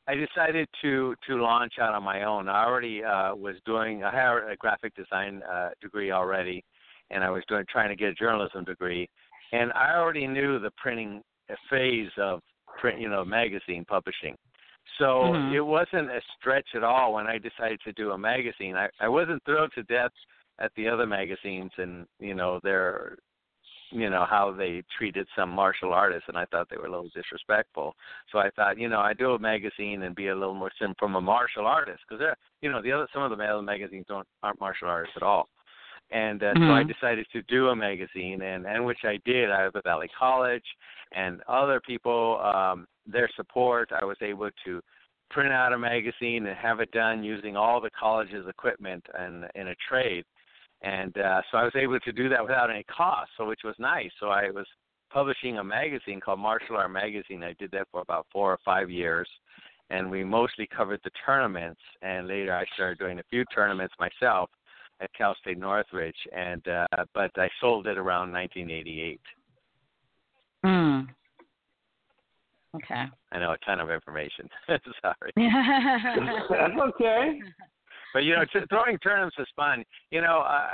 S19: I decided to to launch out on my own. I already uh, was doing I had a graphic design uh, degree already, and I was doing trying to get a journalism degree, and I already knew the printing phase of print, you know, magazine publishing. So
S1: Mhm.
S19: it wasn't a stretch at all when I decided to do a magazine. I, I wasn't thrilled to death at the other magazines and you know their you know how they treated some martial artists and I thought they were a little disrespectful. So I thought, you know, I do a magazine and be a little more sim from a martial artist because they're, you know, the other some of the other magazines don't aren't martial artists at all. And uh, so I
S1: Mhm.
S19: decided to do a magazine and and which I did out of the Valley College and other people um their support I was able to print out a magazine and have it done using all the college's equipment and in a trade and uh, so I was able to do that without any cost, so which was nice. So I was publishing a magazine called Martial Art Magazine. I did that for about four or five years, and we mostly covered the tournaments. And later, I started doing a few tournaments myself at Cal State Northridge, and uh, but I sold it around 1988.
S1: Hmm. Okay.
S19: I know a ton of information. Sorry.
S2: That's okay.
S19: But you know, t- throwing tournaments is fun. You know, uh,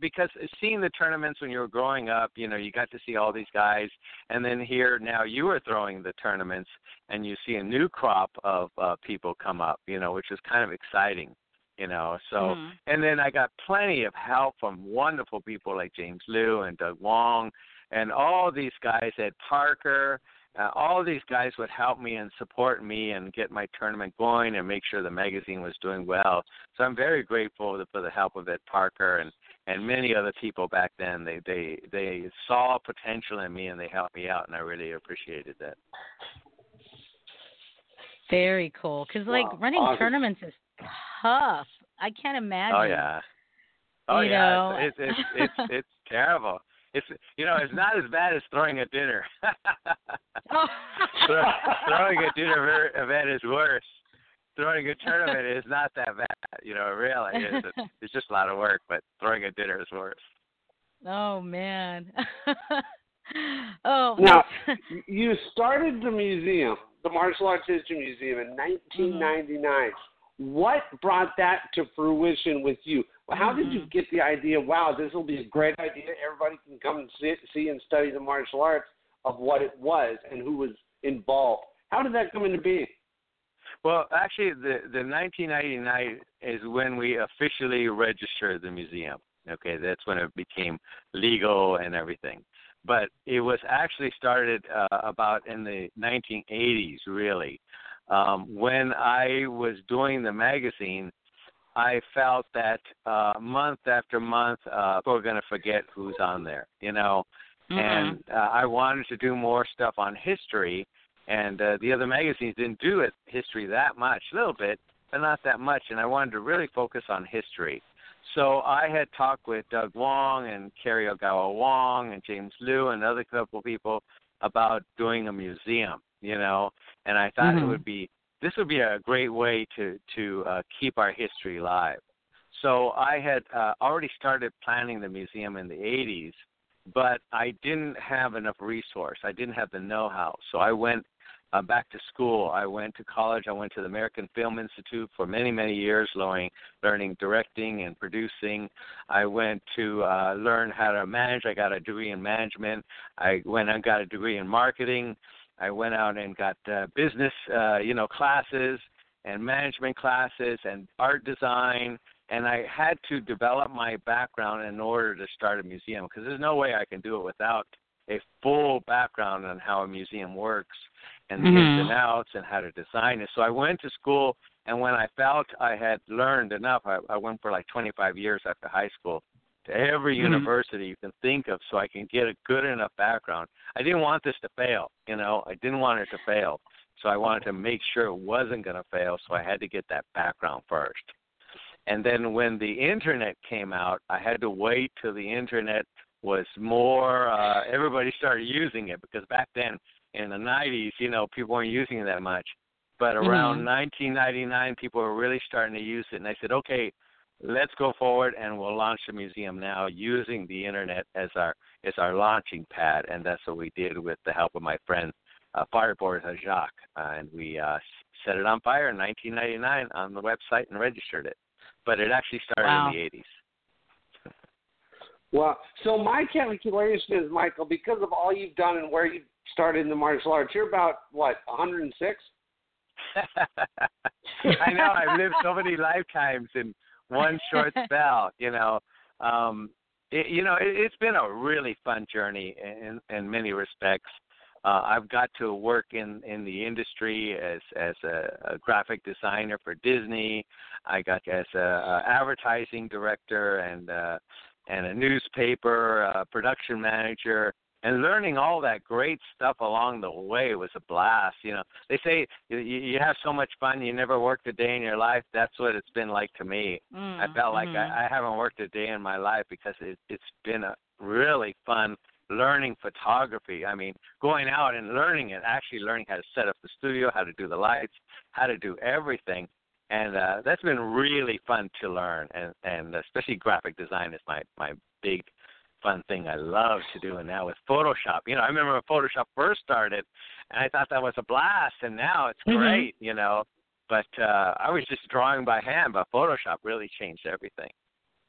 S19: because seeing the tournaments when you were growing up, you know, you got to see all these guys, and then here now you are throwing the tournaments, and you see a new crop of uh, people come up. You know, which is kind of exciting. You know, so
S1: Mhm.
S19: and then I got plenty of help from wonderful people like James Lew and Doug Wong, and all these guys at Parker. Uh, all these guys would help me and support me and get my tournament going and make sure the magazine was doing well. So I'm very grateful for the help of Ed Parker and and many other people back then. They they they saw potential in me and they helped me out, and I really appreciated that.
S1: Very cool. Because like
S19: Wow,
S1: running tournaments is tough. I can't imagine.
S19: Oh yeah. Oh
S1: You
S19: yeah,
S1: know.
S19: it's it's it's it's, it's terrible. It's you know it's not as bad as throwing a dinner. Throw, throwing a dinner event is worse. Throwing a tournament is not that bad. You know, really, it's, it's just a lot of work. But throwing a dinner is worse.
S1: Oh man. oh.
S2: Now, you started the museum, the Martial Arts History Museum, in
S1: Mm-hmm.
S2: 1999. What brought that to fruition with you? How did
S1: Mm-hmm.
S2: you get the idea? Wow, this will be a great idea. Everybody can come and see, see and study the martial arts of what it was and who was involved. How did that come into being?
S19: Well, actually, the the 1999 is when we officially registered the museum. Okay, that's when it became legal and everything. But it was actually started uh, about in the 1980s, really. Um, when I was doing the magazine, I felt that uh, month after month, uh, people are going to forget who's on there, you know.
S1: Mm-hmm.
S19: And uh, I wanted to do more stuff on history, and uh, the other magazines didn't do it history that much, a little bit, but not that much. And I wanted to really focus on history. So I had talked with Doug Wong and Kerry Ogawa Wong and James Lew and other couple people about doing a museum, you know, and I thought
S1: Mhm.
S19: it would be this would be a great way to to uh, keep our history alive. So I had uh, already started planning the museum in the 80s, but I didn't have enough resource. I didn't have the know-how. So I went uh, back to school. I went to college. I went to the American Film Institute for many, many years, learning, learning directing and producing. I went to uh, learn how to manage. I got a degree in management. I went and got a degree in marketing. I went out and got uh, business, uh, you know, classes and management classes and art design. And I had to develop my background in order to start a museum because there's no way I can do it without a full background on how a museum works and the ins
S1: Mhm.
S19: and outs and how to design it. So I went to school, and when I felt I had learned enough, I, I went for like 25 years after high school to every
S1: Mhm.
S19: university you can think of so I can get a good enough background. I didn't want this to fail, you know, I didn't want it to fail. So I wanted to make sure it wasn't going to fail, so I had to get that background first. And then when the internet came out, I had to wait till the internet was more uh everybody started using it because back then in the 90s, you know, people weren't using it that much. But around
S1: Mhm.
S19: 1999, people were really starting to use it, and I said, okay, let's go forward and we'll launch the museum now using the internet as our as our launching pad, and that's what we did with the help of my friend uh, Fireboard Jacques, uh, and we uh, set it on fire in 1999 on the website and registered it. But it actually started
S1: Wow.
S19: in the 80s.
S2: Well, so my calculation is, Michael, because of all you've done and where you started in the martial arts, you're about what 106.
S19: I know I've lived so many lifetimes in one short spell. You know, um, it, you know, it, it's been a really fun journey in in many respects. Uh, I've got to work in in the industry as as a, a graphic designer for Disney. I got as a, a advertising director and uh, and a newspaper uh, production manager and learning all that great stuff along the way was a blast. You know, they say you, you have so much fun, you never worked a day in your life. That's what it's been like to me.
S1: Mm,
S19: I felt like
S1: mhm.
S19: I, I haven't worked a day in my life because it, it's been a really fun learning photography. I mean, going out and learning it, actually learning how to set up the studio, how to do the lights, how to do everything. And uh, that's been really fun to learn, and and especially graphic design is my my big fun thing I love to do. And now with Photoshop, you know, I remember when Photoshop first started, and I thought that was a blast, and now it's
S1: Mhm.
S19: great, you know. But uh, I was just drawing by hand, but Photoshop really changed everything.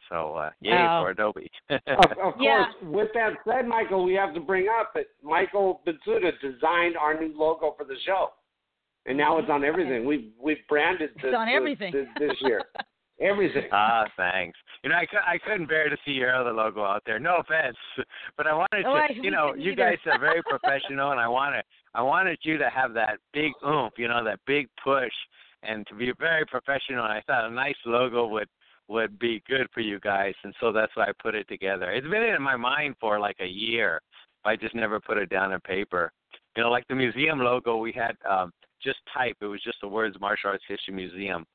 S19: So uh, yay
S1: Oh.
S19: for Adobe.
S2: Of, of
S1: Yeah.
S2: course, with that said, Michael, we have to bring up that Michael Matsuda designed our new logo for the show, and now it's on everything. We've we've branded
S1: It's
S2: this,
S1: on
S2: this-
S1: everything.
S2: this, this year. Everything.
S19: Ah, thanks. You know, I, I couldn't bear to see your other logo out there. No offense, but I wanted to.
S1: Oh, I-
S19: you know,
S1: me
S19: you guys are very professional, and I wanted I wanted you to have that big oomph. You know, that big push, and to be very professional. And I thought a nice logo would would be good for you guys, and so that's why I put it together. It's been in my mind for like a year. I just never put it down on paper. You know, like the museum logo, we had um, just type. It was just the words Martial Arts History Museum.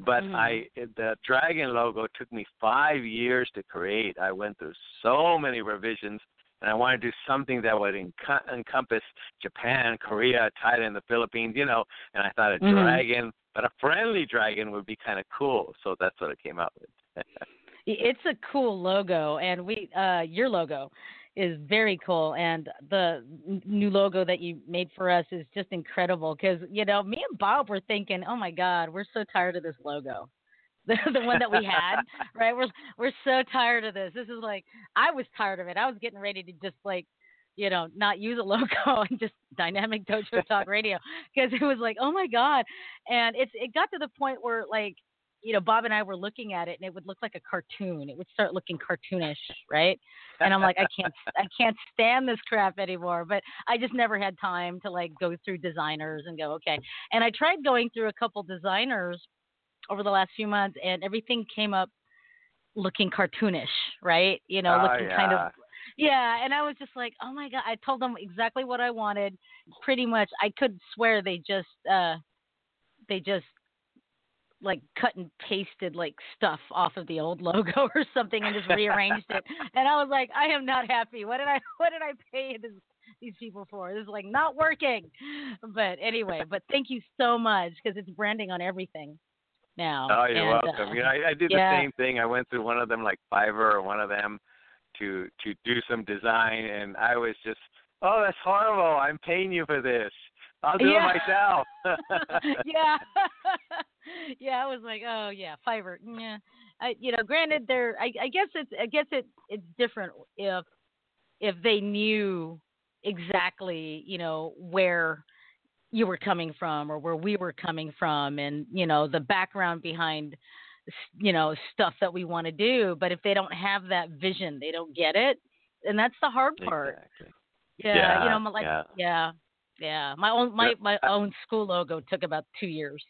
S19: But
S1: Mhm.
S19: I the dragon logo took me five years to create. I went through so many revisions, and I wanted to do something that would enco- encompass Japan, Korea, Thailand, the Philippines. You know, and I thought a
S1: Mhm.
S19: dragon, but a friendly dragon would be kind of cool. So that's what I came out with.
S1: It's a cool logo, and we uh, your logo is very cool, and the new logo that you made for us is just incredible. Because you know, me and Bob were thinking, oh my God, we're so tired of this logo. The, the one that we had, right? We're we're so tired of this. This is like I was tired of it. I was getting ready to just like you know, not use a logo and just Dynamic Dojo Talk Radio because it was like, oh my god, and it's it got to the point where like, you know, Bob and I were looking at it and it would look like a cartoon. It would start looking cartoonish, right? And I'm like, I can't, I can't stand this crap anymore. But I just never had time to like go through designers and go, okay. And I tried going through a couple designers over the last few months, and everything came up looking cartoonish, right? You know,
S19: Oh,
S1: looking kind
S19: yeah.
S1: of yeah, and I was just like, "Oh my god!" I told them exactly what I wanted. Pretty much, I could swear they just, uh they just like cut and pasted like stuff off of the old logo or something and just rearranged it. And I was like, "I am not happy. What did I, what did I pay this, these people for? This is like not working." But anyway, but thank you so much because it's branding on everything now.
S19: Oh, you're
S1: And,
S19: welcome.
S1: uh,
S19: you know, I, I did
S1: yeah.
S19: the same thing. I went through one of them like Fiverr or one of them to to do some design, and I was just, oh, that's horrible. I'm paying you for this. I'll do
S1: Yeah.
S19: it myself.
S1: yeah, yeah. I was like, oh yeah, Fiverr. Yeah, I, you know, granted, there. I, I guess it's. I guess it. It's different if if they knew exactly, you know, where you were coming from or where we were coming from, and you know, the background behind, you know, stuff that we want to do. But if they don't have that vision, they don't get it, and that's the hard part. Yeah, you
S19: Yeah,
S1: know, my- like
S19: yeah.
S1: yeah, yeah. My own my
S19: Yeah.
S1: my own school logo took about two years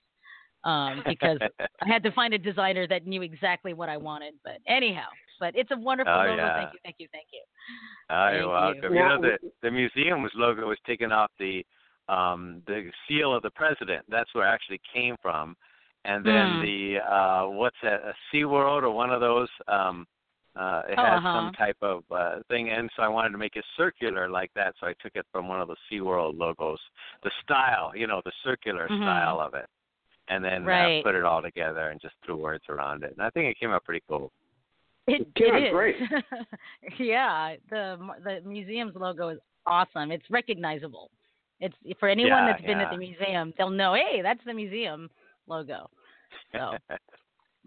S1: um, because I had to find a designer that knew exactly what I wanted. But anyhow, but it's a wonderful
S19: Oh,
S1: logo.
S19: yeah.
S1: Thank you, thank you, thank you.
S19: Oh,
S1: Thank
S19: you're
S1: you.
S19: welcome. You
S1: Now-
S19: know, the the museum's logo was taken off the um the seal of the president. That's where it actually came from. And then
S1: Hmm.
S19: the uh what's that, a SeaWorld or one of those um uh it
S1: Oh,
S19: has
S1: uh-huh.
S19: some type of uh thing and so I wanted to make it circular like that, so I took it from one of the SeaWorld logos. The style, you know, the circular
S1: Mhm.
S19: style of it. And then
S1: Right.
S19: uh, put it all together and just threw words around it. And I think it came out pretty cool.
S1: It,
S19: came
S1: it
S19: out
S1: is.
S19: great.
S1: yeah, the the museum's logo is awesome. It's recognizable. It's for anyone
S19: Yeah,
S1: that's been at the museum, they'll know. Hey, that's the museum logo. So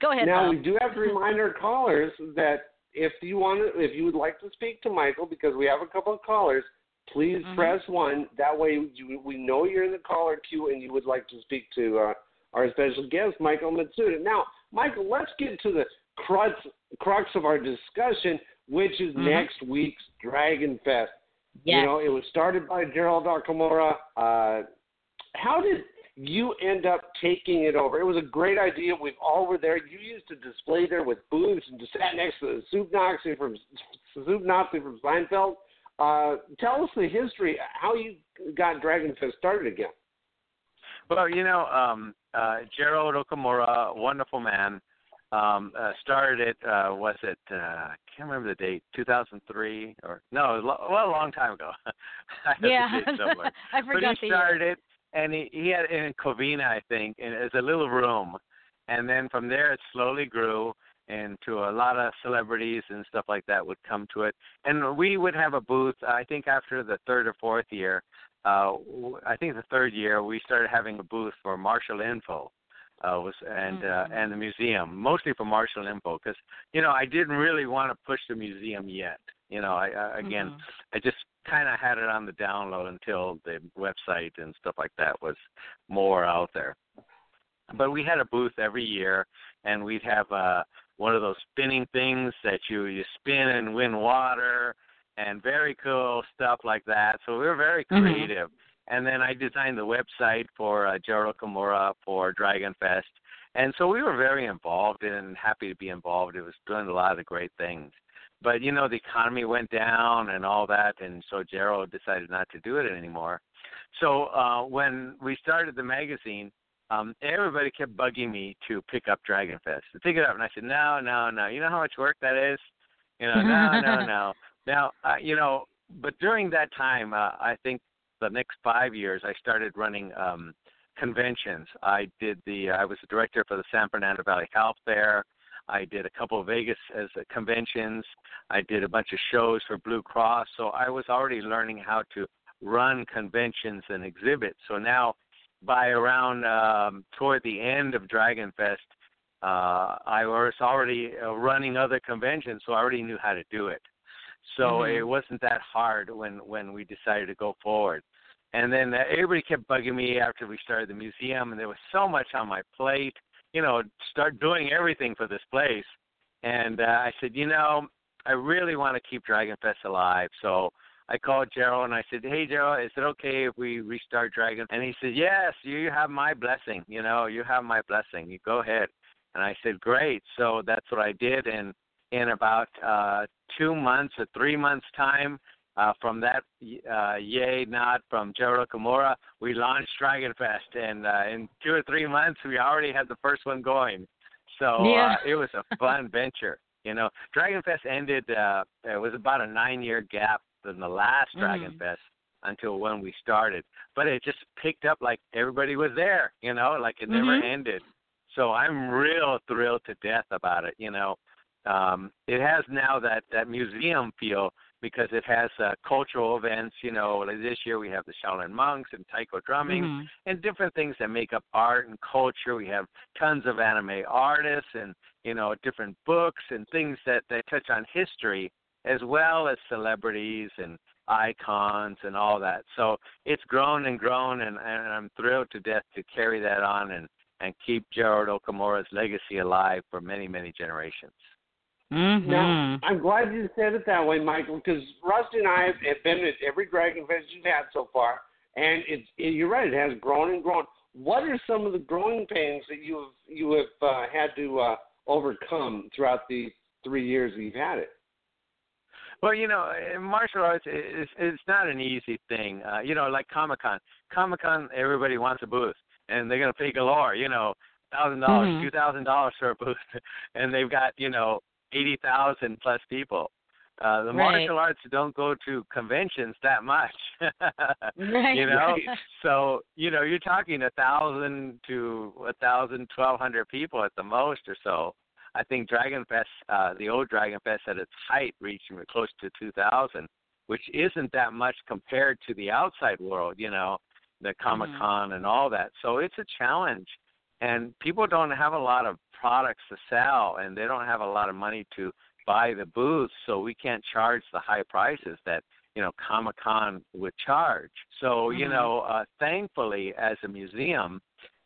S1: go ahead.
S2: Now
S1: Bob.
S2: we do have to remind our callers that if you want to, if you would like to speak to Michael, because we have a couple of callers, please
S1: Mhm.
S2: press one. That way, you, we know you're in the caller queue and you would like to speak to uh, our special guest, Michael Matsuda. Now, Michael, let's get to the crux crux of our discussion, which is
S1: Mhm.
S2: next week's Dragon Fest.
S1: Yes.
S2: You know, it was started by Gerald Okamura. Uh, how did you end up taking it over? It was a great idea. We all were there. You used to display there with booths and just sat next to the Soup Nazi from Soup Nazi from Seinfeld. Uh, tell us the history, how you got Dragon Fest started again.
S19: Well, you know, um, uh, Gerald Okamura, wonderful man, um, uh, started it. Uh, was it? Uh, I can't remember the date. 2003 or no? it was lo- Well, a long time ago. I
S1: Yeah.
S19: the date somewhere.
S1: I
S19: but
S1: forgot
S19: he
S1: the year.
S19: started it, and he he had it in Covina, I think, and as a little room, and then from there it slowly grew into a lot of celebrities and stuff like that would come to it, and we would have a booth. I think after the third or fourth year, uh, w- I think the third year we started having a booth for Martial Info. Uh, was and uh, and the museum mostly for Martial Info because you know I didn't really want to push the museum yet. You know, I, I again
S1: Mhm.
S19: I just kind of had it on the download until the website and stuff like that was more out there. But we had a booth every year, and we'd have uh, one of those spinning things that you you spin and win water, and very cool stuff like that. So we were very
S1: Mhm.
S19: creative. And then I designed the website for uh, Gerald Okamura for Dragon Fest, and so we were very involved and happy to be involved. It was doing a lot of great things but you know the economy went down and all that and so Gerald decided not to do it anymore. So uh when we started the magazine, um everybody kept bugging me to pick up Dragon Fest. To pick it up and I said, No, no, no. You know how much work that is? You know, no, no, no. Now, uh, you know, but during that time, uh, I think the next 5 years I started running um conventions. I did the I was the director for the San Fernando Valley Health Fair. I did a couple of Vegas as uh, conventions. I did a bunch of shows for Blue Cross. So I was already learning how to run conventions and exhibits. So now, by around um, toward the end of Dragon Fest, uh, I was already uh, running other conventions, so I already knew how to do it. So
S1: Mhm.
S19: it wasn't that hard when when we decided to go forward. And then uh, everybody kept bugging me after we started the museum, and there was so much on my plate. You know, start doing everything for this place. And uh, I said, you know, I really want to keep Dragon Fest alive. So I called Gerald and I said, hey Gerald, is it okay if we restart Dragon? And he said, yes, you have my blessing. You know, you have my blessing. You go ahead. And I said, great. So that's what I did. And in about uh, two months or three months time, uh, from that uh, yay nod from Gerald Okamura, we launched Dragon Fest, and uh, in two or three months, we already had the first one going. So
S1: Yeah.
S19: uh, it was a fun venture. You know, Dragon Fest ended. Uh, it was about a nine-year gap from the last Dragon
S1: Mhm.
S19: Fest until when we started, but it just picked up like everybody was there. You know, like it never
S1: Mhm.
S19: ended. So I'm real thrilled to death about it. You know, um, it has now that that museum feel because it has uh, cultural events. You know, like this year we have the Shaolin monks and taiko drumming
S1: Mhm.
S19: and different things that make up art and culture. We have tons of anime artists and you know different books and things that that touch on history as well as celebrities and icons and all that. So it's grown and grown, and, and I'm thrilled to death to carry that on and and keep Gerald Okamura's legacy alive for many many generations.
S1: Mhm.
S2: Now, I'm glad you said it that way, Michael, because Rusty and I have, been at every Dragon Fest you've had so far, and it's it, you're right, it has grown and grown. What are some of the growing pains that you have you have uh, had to uh, overcome throughout the three years that you've had it?
S19: Well, you know, martial arts is it's not an easy thing. Uh, you know, like Comic Con. Comic Con, everybody wants a booth, and they're gonna pay galore. You know, thousand dollars,
S1: Mhm.
S19: two thousand dollars for a booth, and they've got you know eighty thousand plus people. Uh, the
S1: Right.
S19: martial arts don't go to conventions that much.
S1: Right.
S19: You know,
S1: Right.
S19: so you know you're talking a thousand to a thousand, twelve hundred people at the most or so. I think Dragon Fest, uh, the old Dragon Fest, at its height reached close to two thousand, which isn't that much compared to the outside world. You know, the Comic Con and all that. So it's a challenge, and people don't have a lot of products to sell, and they don't have a lot of money to buy the booths, so we can't charge the high prices that you know Comic Con would charge. So you
S1: Mhm.
S19: know, uh, thankfully, as a museum,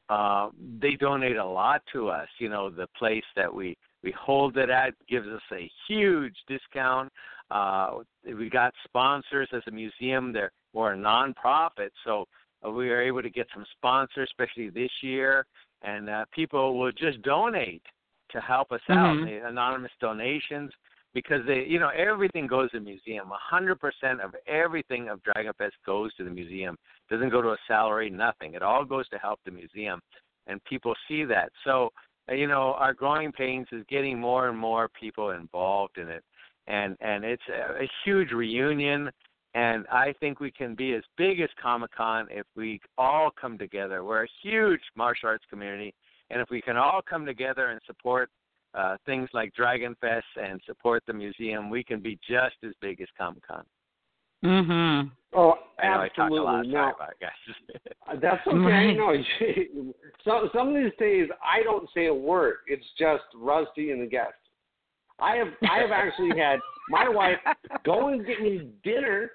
S19: uh, they donate a lot to us. You know, the place that we we hold it at gives us a huge discount. Uh, we got sponsors as a museum. They're we're a nonprofit, so uh, we are able to get some sponsors, especially this year, and uh, people will just donate to help us out.
S1: Mhm.
S19: The anonymous donations because they, you know, everything goes to the museum. A hundred percent of everything of Dragon Fest goes to the museum. Doesn't go to a salary, nothing. It all goes to help the museum, and people see that. So, uh, you know, our growing pains is getting more and more people involved in it, and and it's a, a huge reunion. And I think we can be as big as Comic Con if we all come together. We're a huge martial arts community, and if we can all come together and support uh, things like Dragon Fest and support the museum, we can be just as big as Comic Con.
S1: Mm Mhm.
S2: Oh,
S19: I know I talked a lot.
S2: absolutely.
S19: Sorry
S2: Now,
S19: about it, guys.
S2: Uh, That's okay.
S1: Right.
S2: No, some some of these days I don't say a word. It's just Rusty and the guest. I have I have actually had my wife go and get me dinner,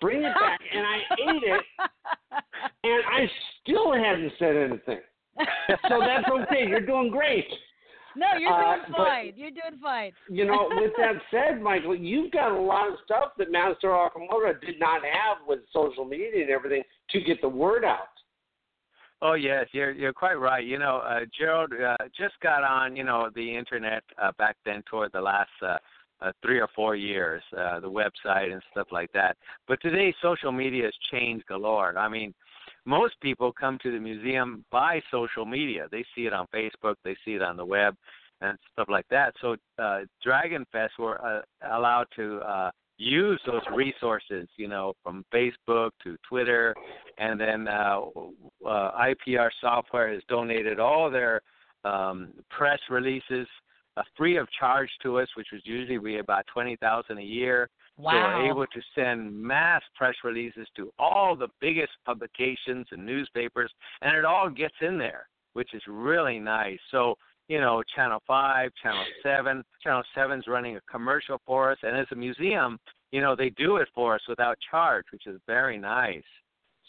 S2: bring it back, and I ate it, and I still hadn't said anything. So that's okay. You're doing great.
S1: No, you're
S2: Uh,
S1: doing
S2: but-
S1: fine. You're doing fine.
S2: You know, with that said, Michael, you've got a lot of stuff that Master Okamura did not have with social media and everything to get the word out.
S19: Oh yes, you're you're quite right. You know, uh, Gerald uh, just got on, you know, the internet uh, back then toward the last uh, uh, three or four years, uh, the website and stuff like that. But today, social media has changed galore. I mean, most people come to the museum by social media. They see it on Facebook, they see it on the web, and stuff like that. So, uh, Dragon Fest were uh, allowed to uh, use those resources, you know, from Facebook to Twitter, and then uh, uh, IPR Software has donated all their um, press releases uh, free of charge to us, which was usually we about twenty thousand a year. So
S1: Wow.
S19: we're able to send mass press releases to all the biggest publications and newspapers, and it all gets in there, which is really nice. So you know, Channel 5, Channel 7. Channel Seven's running a commercial for us. And as a museum, you know, they do it for us without charge, which is very nice.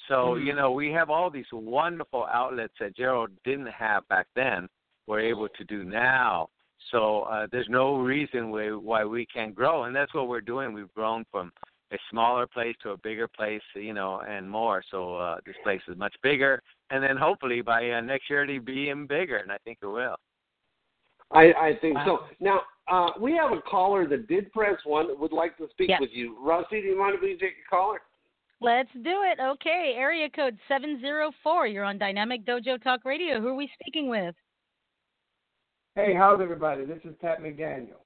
S19: So,
S1: Mm-hmm.
S19: you know, we have all these wonderful outlets that Gerald didn't have back then, we're able to do now. So uh, there's no reason why, why we can't grow. And that's what we're doing. We've grown from a smaller place to a bigger place, you know, and more. So uh, this place is much bigger. And then hopefully by uh, next year it'll be even bigger, and I think it will.
S2: I, I think so. Now, uh, we have a caller that did press one that would like to speak
S1: Yes.
S2: with you. Rusty, do you mind if we take a caller?
S1: Let's do it. Okay, area code 704. You're on Dynamic Dojo Talk Radio. Who are we speaking with?
S20: Hey, how's everybody? This is Pat McDaniel.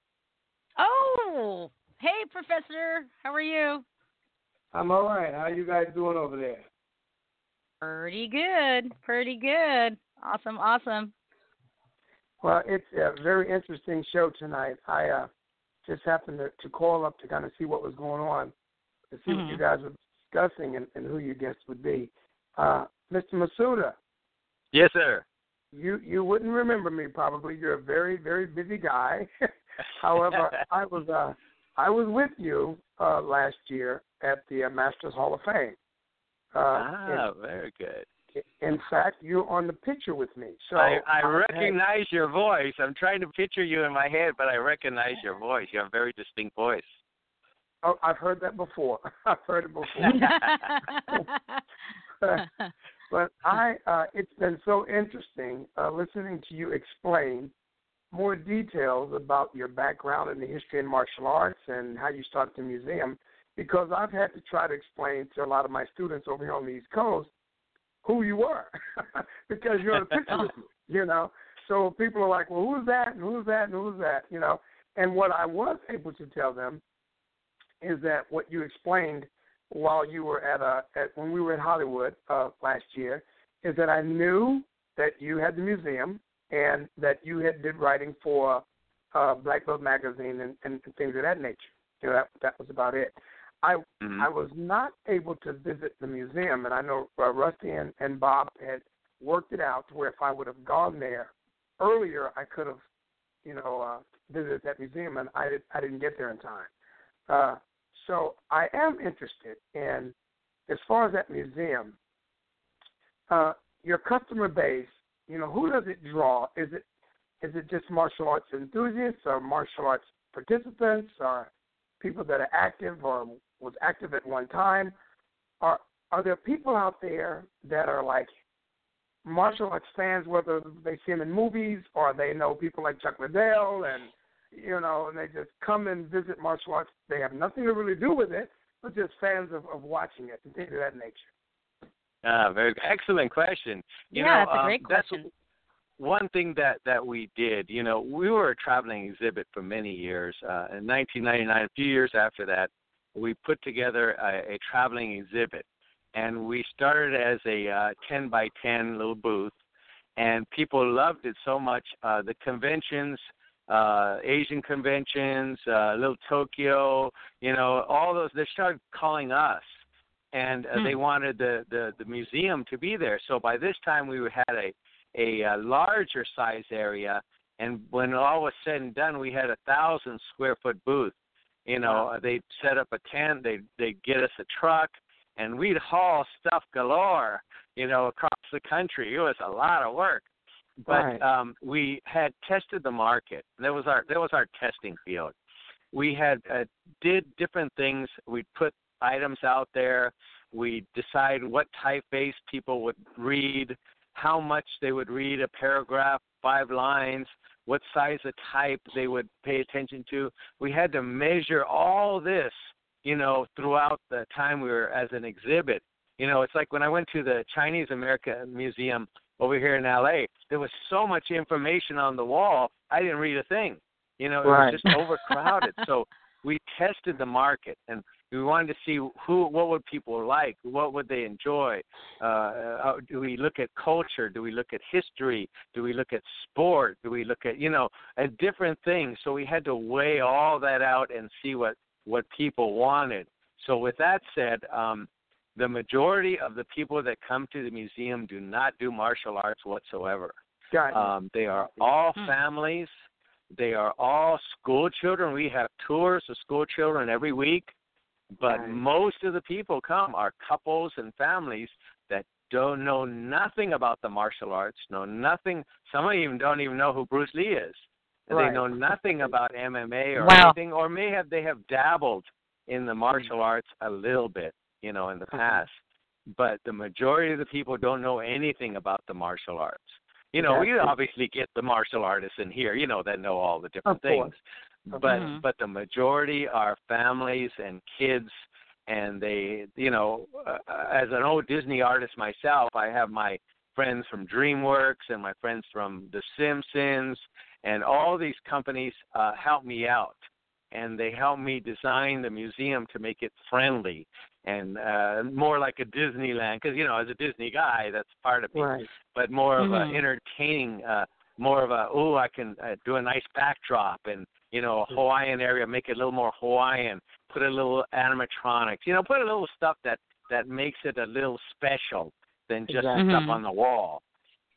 S1: Oh, hey, Professor. How are you?
S20: I'm all right. How are you guys doing over there?
S1: Pretty good. Pretty good. Awesome. Awesome.
S20: Well, it's a very interesting show tonight. I uh, just happened to, to call up to kind of see what was going on, to see what you
S1: Mhm.
S20: guys were discussing and, and who your guests would be. Uh, Mr. Matsuda,
S19: Yes, sir.
S20: You you wouldn't remember me probably. You're a very very busy guy. However, I was uh, I was with you uh, last year at the uh, Masters Hall of Fame. Uh,
S19: ah, very good.
S20: in, in fact, you're on the picture with me. So
S19: I, I recognize your voice. I'm trying to picture you in my head, but I recognize your voice. You have a very distinct voice.
S20: Oh, I've heard that before. I've heard it before. But I, uh, it's been so interesting uh, listening to you explain more details about your background in the history in martial arts and how you started the museum, because I've had to try to explain to a lot of my students over here on the East Coast who you were, because you're in the picture with me, you know. So people are like, well, who's that and who's that and who's that, you know. And what I was able to tell them is that what you explained while you were at a at when we were in Hollywood uh, last year is that I knew that you had the museum and that you had did writing for uh, Black Belt magazine and, and, things of that nature. You know that that was about it. I
S19: Mhm.
S20: I was not able to visit the museum, and I know uh, Rusty and, and Bob had worked it out to where if I would have gone there earlier, I could have, you know, uh, visited that museum, and I did I didn't get there in time. Uh, so I am interested in, as far as that museum, uh, your customer base. You know, who does it draw? Is it is it just martial arts enthusiasts or martial arts participants or people that are active or was active at one time? Are are there people out there that are like martial arts fans, whether they see them in movies or they know people like Chuck Liddell and you know, and they just come and visit martial arts. They have nothing to really do with it, but just fans of, of watching it and things of that nature.
S19: Ah, very excellent question. You
S1: Yeah,
S19: know,
S1: it's a
S19: um,
S1: great
S19: that's
S1: question.
S19: one thing that that we did. You know, we were a traveling exhibit for many years. Uh, in 1999, a few years after that, we put together a, a traveling exhibit, and we started as a uh, 10 by 10 little booth, and people loved it so much. Uh, the conventions. Uh, Asian conventions, uh, Little Tokyo, you know, all those. They started calling us, and uh,
S1: Hmm.
S19: they wanted the, the the museum to be there. So by this time, we had a a, uh larger size area, and when all was said and done, we had a thousand square foot booth. You know, uh, they'd set up a tent, they they'd get us a truck, and we'd haul stuff galore. You know, across the country. It was a lot of work. But
S20: Right.
S19: um, we had tested the market. That was our that was our testing field. We had uh, did different things. We put items out there. We decide what typeface people would read, how much they would read a paragraph, five lines, what size of type they would pay attention to. We had to measure all this, you know, throughout the time we were as an exhibit. You know, it's like when I went to the Chinese American Museum over here in LA, there was so much information on the wall, I didn't read a thing. You know, it
S20: Right.
S19: was just overcrowded. so we tested the market and we wanted to see who what would people like? What would they enjoy? Uh, uh do we look at culture? Do we look at history? Do we look at sport? Do we look at you know at different things? So we had to weigh all that out and see what what people wanted. So with that said um the majority of the people that come to the museum do not do martial arts whatsoever
S20: Got
S19: Um, they are all
S20: Hmm.
S19: families. They are all school children. We have tours of school children every week, but
S20: Right.
S19: most of the people come are couples and families that don't know nothing about the martial arts, know nothing. Some of them even don't even know who Bruce Lee is. And
S20: they
S19: know nothing about MMA or
S1: Wow.
S19: anything, or may have they have dabbled in the martial arts a little bit, you know, in the past. But the majority of the people don't know anything about the martial arts. You know, we obviously get the martial artists in here, you know, that know all the different things. But
S20: Mhm.
S19: but the majority are families and kids and they, you know, uh, as an old Disney artist myself, I have my friends from DreamWorks and my friends from The Simpsons and all these companies uh help me out and they help me design the museum to make it friendly and uh more like a Disneyland because you know as a Disney guy that's part of me
S20: Right.
S19: but more of
S20: Mhm.
S19: a entertaining uh more of a oh I can uh, do a nice backdrop and you know a Hawaiian area make it a little more Hawaiian put a little animatronics you know put a little stuff that that makes it a little special than just
S20: Exactly.
S19: stuff
S20: Mhm.
S19: on the wall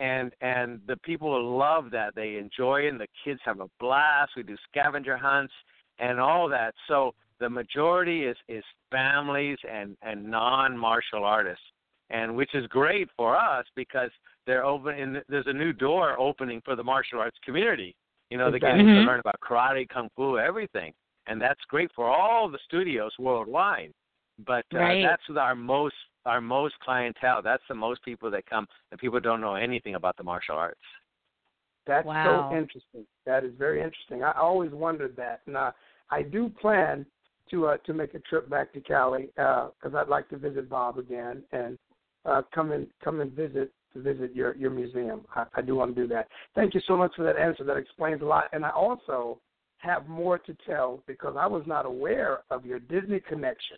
S19: and and the people love that they enjoy it and the kids have a blast we do scavenger hunts and all that so the majority is is families and and non martial artists and which is great for us because they're open and there's a new door opening for the martial arts community you know they're getting
S20: Exactly.
S19: to learn about karate kung fu everything and that's great for all the studios worldwide but uh,
S20: Right.
S19: that's our most our most clientele that's the most people that come and people don't know anything about the martial arts
S20: That's
S19: Wow.
S20: so interesting. That is very interesting. I always wondered that, and I, I do plan to uh, to make a trip back to Cali because I'd like to visit Bob again and uh, come and come and visit to visit your your museum. I, I do want to do that. Thank you so much for that answer. That explains a lot, and I also have more to tell because I was not aware of your Disney connection.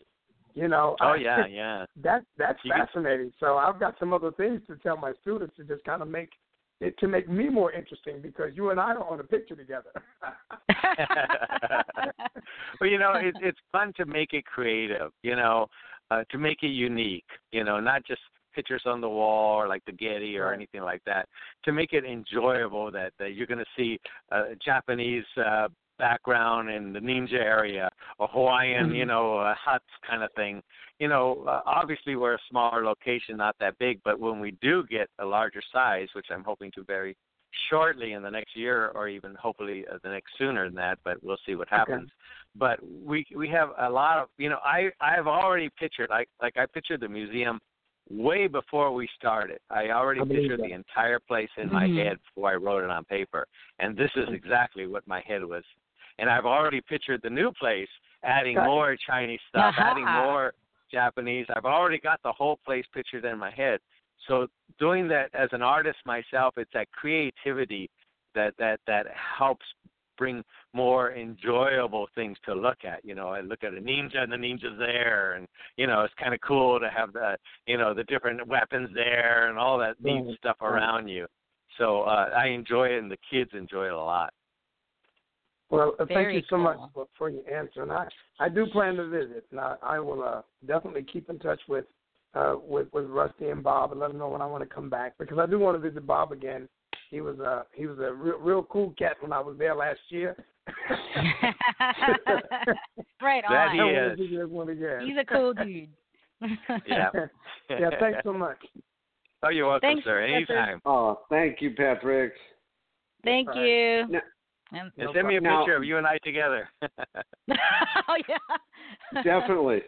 S20: You know.
S19: oh
S20: I-
S19: yeah yeah
S20: that that's
S19: You can-
S20: fascinating. So I've got some other things to tell my students to just kind of make it to make me more interesting because you and I are on a picture together.
S19: well, you know, it, it's fun to make it creative. You know, uh, to make it unique. You know, not just pictures on the wall or like the Getty or anything like that. To make it enjoyable, that that you're going to see a Japanese uh, background in the ninja area, or Hawaiian,
S20: Mhm.
S19: you know, uh, huts kind of thing. You know, uh, obviously we're a smaller location, not that big, but when we do get a larger size, which I'm hoping to very shortly in the next year or even hopefully uh, the next sooner than that but we'll see what happens but we we have a lot of you know i i've already pictured like like i pictured the museum way before we started i already
S20: I
S19: pictured
S20: that.
S19: the entire place in my
S20: Mhm.
S19: head before i wrote it on paper and this is exactly what my head was and i've already pictured the new place adding more chinese stuff adding more japanese. I've already got the whole place pictured in my head. So doing that as an artist myself it's that creativity that that that helps bring more enjoyable things to look at. You know i look at a ninja and the ninja's there and you know it's kind of cool to have the you know the different weapons there and all that neat
S20: Right,
S19: stuff around you. So uh i enjoy it and the kids enjoy it a lot
S20: Well, uh, thank you so much for, for your answer, and I I do plan to visit, and I, I will uh, definitely keep in touch with uh with with Rusty and Bob and let them know when I want to come back because I do want to visit Bob again. He was a he was a real, real cool cat when I was there last year.
S1: right on.
S19: That he is.
S20: visit everyone again.
S1: He's a cool dude.
S19: yeah
S20: yeah, thanks so much.
S19: oh you're welcome
S1: Thanks,
S19: sir
S1: Professor.
S19: anytime
S2: Oh, thank you, Patrick.
S1: Thank
S2: All
S1: you.
S2: Now-
S1: And-
S19: and send me a
S2: Now-
S19: picture of you and i together
S1: oh yeah.
S2: Definitely.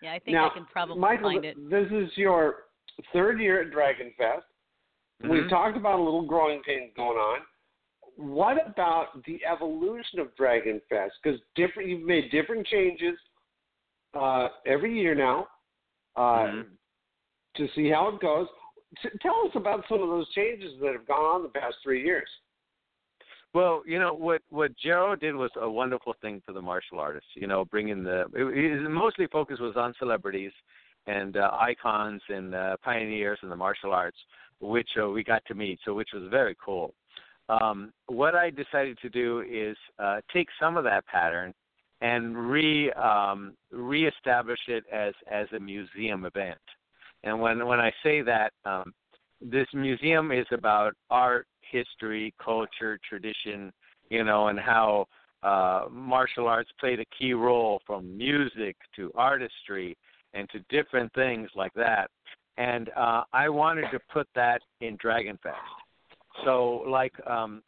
S1: Yeah, I think
S2: now,
S1: I can probably
S2: Michael,
S1: find it.
S2: this is your third year at Dragon Fest. We've
S19: Mhm.
S2: talked about a little growing pains going on. What about the evolution of Dragon Fest? Because different, you've made different changes uh, every year now uh,
S19: Mhm.
S2: to see how it goes. T- tell us about some of those changes that have gone on the past three years.
S19: Well, you know what what Joe did was a wonderful thing for the martial artists. You know, bringing the his mostly focus was on celebrities and uh, icons and uh, pioneers in the martial arts, which uh, we got to meet. So, which was very cool. Um, what I decided to do is uh, take some of that pattern and re um, reestablish it as as a museum event. And when when I say that, um, this museum is about art, history, culture, tradition, you know, and how uh, martial arts played a key role from music to artistry and to different things like that. And uh, I wanted to put that in Dragon Fest. So, like um,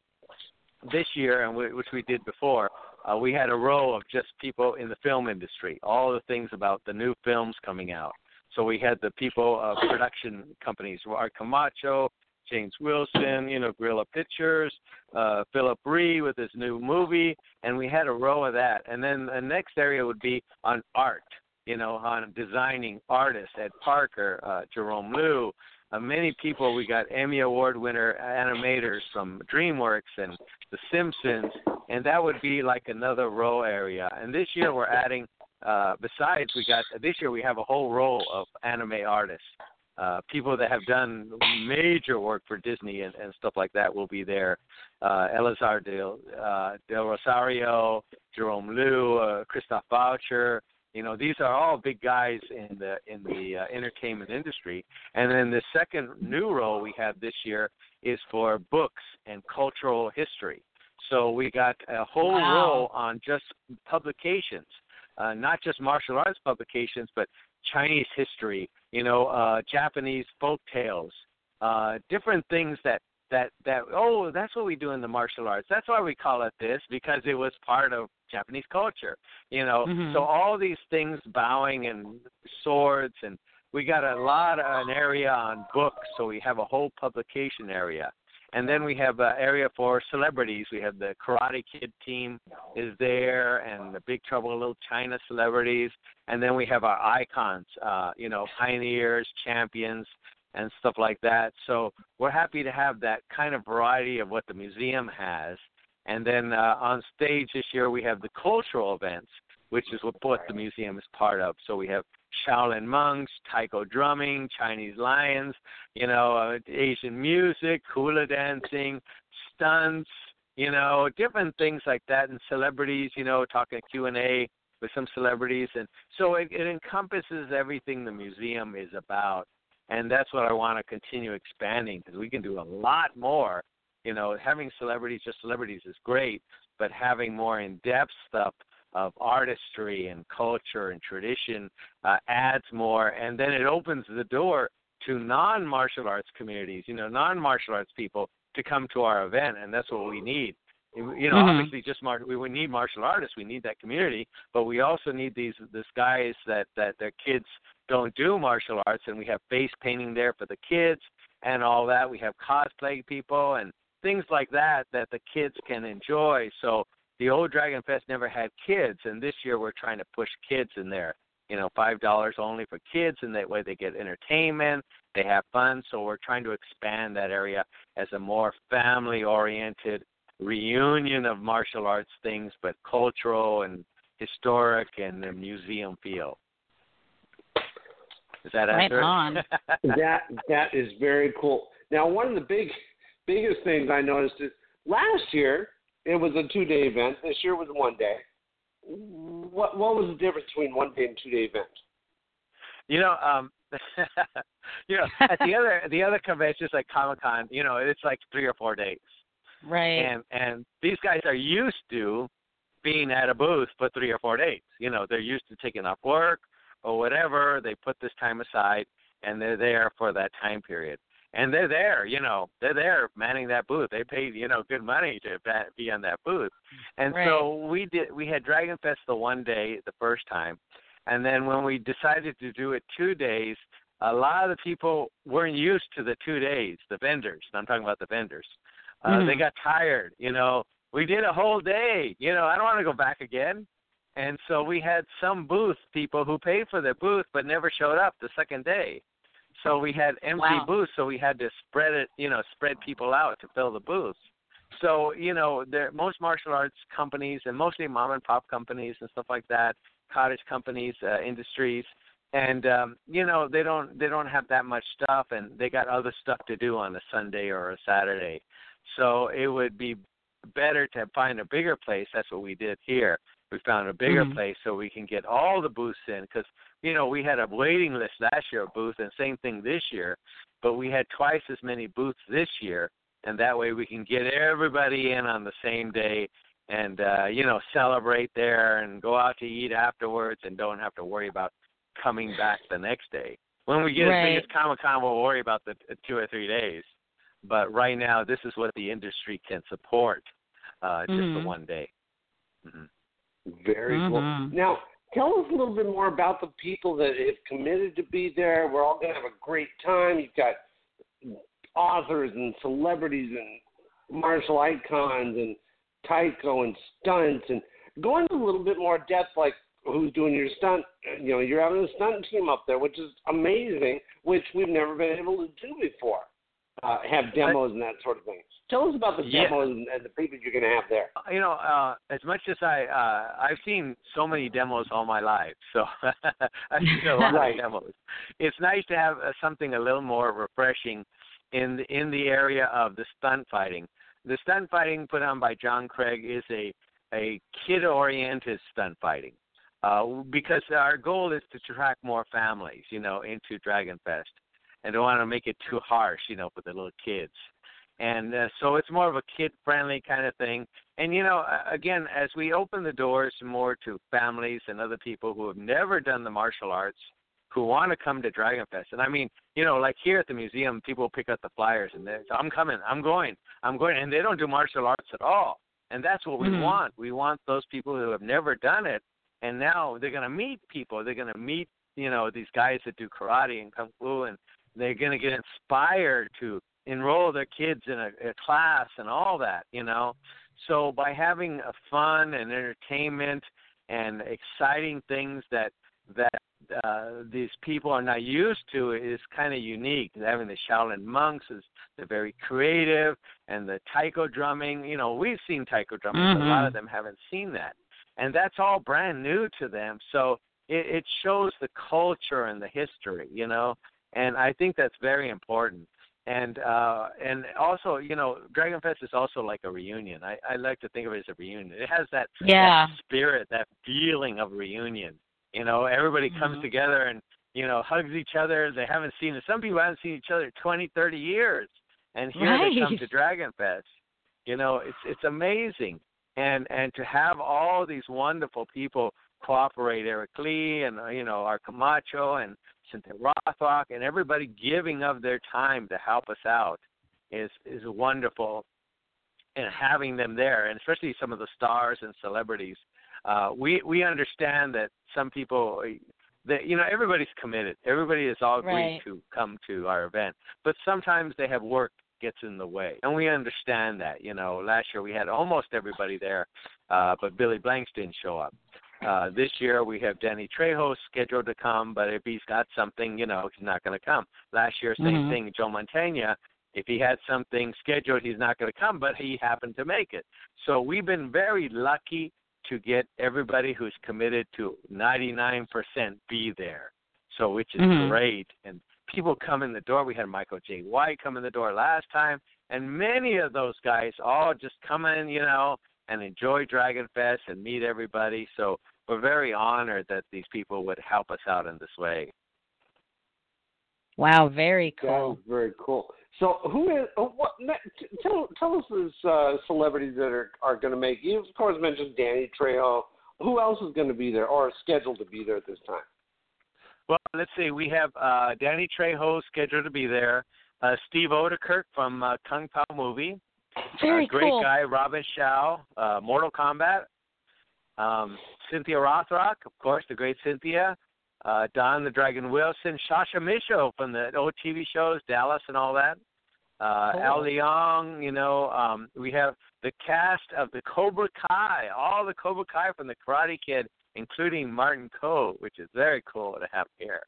S19: this year, and we, which we did before, uh, we had a row of just people in the film industry, all the things about the new films coming out. So we had the people, of production companies, Art Camacho, James Wilson, you know, Guerrilla Pictures, uh, Phillip Rhee with his new movie, and we had a row of that. And then the next area would be on art, you know, on designing artists, Ed Parker, uh, Jerome Lew, uh, many people. We got Emmy Award winner animators from DreamWorks and The Simpsons, and that would be like another row area. And this year we're adding. Uh, besides, we got this year we have a whole row of anime artists uh, people that have done major work for Disney and, and stuff like that will be there. Uh, Elazar del, uh, del Rosario, Jerome Liu, uh, Christoph Boucher. You know, these are all big guys in the in the uh, entertainment industry. And then the second new role we have this year is for books and cultural history. So we got a whole wow. row on just publications, uh, not just martial arts publications, but Chinese history, you know, uh, Japanese folk tales, uh, different things that that that oh that's what we do in the martial arts. That's why we call it this because it was part of Japanese culture, you know.
S1: Mm-hmm.
S19: So all these things, bowing and swords, and we got a lot of an area on books. So we have a whole publication area. And then we have an area for celebrities. We have the Karate Kid team is there, and the Big Trouble Little China celebrities. And then we have our icons, uh, you know, pioneers, champions, and stuff like that. So we're happy to have that kind of variety of what the museum has. And then uh, on stage this year we have the cultural events, which is what, what the museum is part of. So we have Shaolin monks, taiko drumming, Chinese lions, you know, uh, Asian music, hula dancing, stunts, you know, different things like that, and celebrities, you know, talking Q and A with some celebrities, and so it, it encompasses everything the museum is about, and that's what I want to continue expanding because we can do a lot more. You know, having celebrities, just celebrities, is great, but having more in-depth stuff of artistry and culture and tradition uh, adds more, and then it opens the door to non-martial arts communities, you know, non-martial arts people to come to our event, and that's what we need. You know,
S1: mm-hmm.
S19: obviously, just mar- we, we need martial artists. We need that community, but we also need these these guys that that their kids don't do martial arts, and we have face painting there for the kids and all that. We have cosplay people and things like that that the kids can enjoy. So the old Dragon Fest never had kids, and this year we're trying to push kids in there. You know, five dollars only for kids, and that way they get entertainment, they have fun. So we're trying to expand that area as a more family-oriented reunion of martial arts things, but cultural and historic and the museum feel. Is that
S1: right
S19: accurate?
S1: on.
S2: that that is very cool. Now, one of the big biggest things I noticed is last year it was a two day event. This year was one day. What what was the difference between one day and two day event?
S19: You know, um you know, at the other the other conventions like Comic Con, you know, it's like three or four days.
S1: Right.
S19: And and these guys are used to being at a booth for three or four days. You know, they're used to taking off work or whatever. They put this time aside and they're there for that time period and they're there, you know, they're there manning that booth. They paid, you know, good money to be on that booth. And
S1: right.
S19: so we did. We had Dragon Fest the one day the first time, and then when we decided to do it two days, a lot of the people weren't used to the two days. The vendors, I'm talking about the vendors. Uh,
S1: mm-hmm.
S19: They got tired. You know, we did a whole day. You know, I don't want to go back again. And so we had some booth people who paid for their booth but never showed up the second day. So we had empty
S1: wow.
S19: booths, so we had to spread it, you know, spread people out to fill the booths. So you know, there most martial arts companies and mostly mom and pop companies and stuff like that, cottage companies, uh, industries, and um, you know they don't they don't have that much stuff, and they got other stuff to do on a Sunday or a Saturday. So it would be better to find a bigger place. That's what we did here. We found a bigger
S1: Mhm.
S19: place so we can get all the booths in because you know we had a waiting list last year of booths and same thing this year, but we had twice as many booths this year, and that way we can get everybody in on the same day and uh, you know celebrate there and go out to eat afterwards and don't have to worry about coming back the next day. When we get
S1: Right.
S19: as big as Comic Con, we'll worry about the uh, two or three days. But right now, this is what the industry can support, uh, just
S2: Mhm.
S19: the one day. hmm
S2: Very cool. Mm-hmm. Now, tell us a little bit more about the people that have committed to be there. We're all going to have a great time. You've got authors and celebrities and martial icons and taiko and stunts and go into a little bit more depth, like who's doing your stunt. You know, you're having a stunt team up there, which is amazing, which we've never been able to do before. Uh, have demos and that sort of thing. Tell us about the
S19: Yeah.
S2: demos and, and the people you're going to have there.
S19: You know, uh, as much as I, uh, I've seen so many demos all my life, so I've seen a lot
S2: Right.
S19: of demos. It's nice to have uh, something a little more refreshing in the, in the area of the stunt fighting. The stunt fighting put on by John Craig is a a kid-oriented stunt fighting, uh, because our goal is to attract more families, you know, into Dragon Fest, and don't want to make it too harsh, you know, for the little kids. And uh, so it's more of a kid friendly kind of thing. And you know again as we open the doors more to families and other people who have never done the martial arts who want to come to dragon fest and i mean you know like here at the museum people pick up the flyers and they i'm coming i'm going i'm going and they don't do martial arts at all. And that's what we
S1: Mhm.
S19: want. We want those people who have never done it and now they're going to meet people. They're going to meet you know these guys that do karate and kung fu and they're going to get inspired to enroll their kids in a, a class and all that, you know. So by having a fun and entertainment and exciting things that that uh, these people are not used to is kind of unique. Having the Shaolin monks is they're very creative, and the taiko drumming. You know, we've seen taiko drumming, but a lot of them haven't seen that, and that's all brand new to them. So it, it shows the culture and the history. You know, and I think that's very important. And uh and also you know dragon fest is also like a reunion. I i like to think of it as a reunion. It has that,
S1: Yeah.
S19: that spirit that feeling of reunion. You know everybody comes
S1: Mhm.
S19: together and you know hugs each other. They haven't seen some people haven't seen each other twenty thirty years. And here they come to dragon fest. You know it's it's amazing. And and to have all these wonderful people cooperate eric lee and uh, you know art camacho and Cynthia Rothrock and everybody giving of their time to help us out is is wonderful. And having them there and especially some of the stars and celebrities uh we we understand that some people that you know everybody's committed. Everybody is all agreed
S1: Right.
S19: to come to our event. But sometimes they have work gets in the way. And we understand that you know. Last year we had almost everybody there uh but billy blanks didn't show up uh, this year we have Danny Trejo scheduled to come, but if he's got something, you know, he's not going to come. Last year, same
S1: Mhm.
S19: thing. Joe Montana, if he had something scheduled, he's not going to come, but he happened to make it. So we've been very lucky to get everybody who's committed to 99% be there. So which is
S1: Mhm.
S19: great. And people come in the door. We had Michael Jai White come in the door last time, and many of those guys all just come in, you know, and enjoy Dragon Fest and meet everybody. So we're very honored that these people would help us out in this way.
S1: Wow, very
S2: That
S1: cool.
S2: is very cool. So, who is uh, what? Tell tell us those uh, celebrities that are are going to make. You of course mentioned Danny Trejo. Who else is going to be there or scheduled to be there at this time?
S19: Well, let's see. We have uh, Danny Trejo scheduled to be there. Uh, Steve Oedekerk from uh, Kung Pow movie.
S1: Very
S19: uh, great
S1: cool.
S19: guy. Robin Shou, uh, Mortal Kombat. Um, Cynthia Rothrock, of course, the great Cynthia. Uh, Don the Dragon Wilson, Sasha Mitchell from the old TV shows, Dallas and all that. Uh,
S1: Cool.
S19: Al Leong, you know, um, we have the cast of the Cobra Kai, all the Cobra Kai from the Karate Kid, including Martin Kove, which is very cool to have here.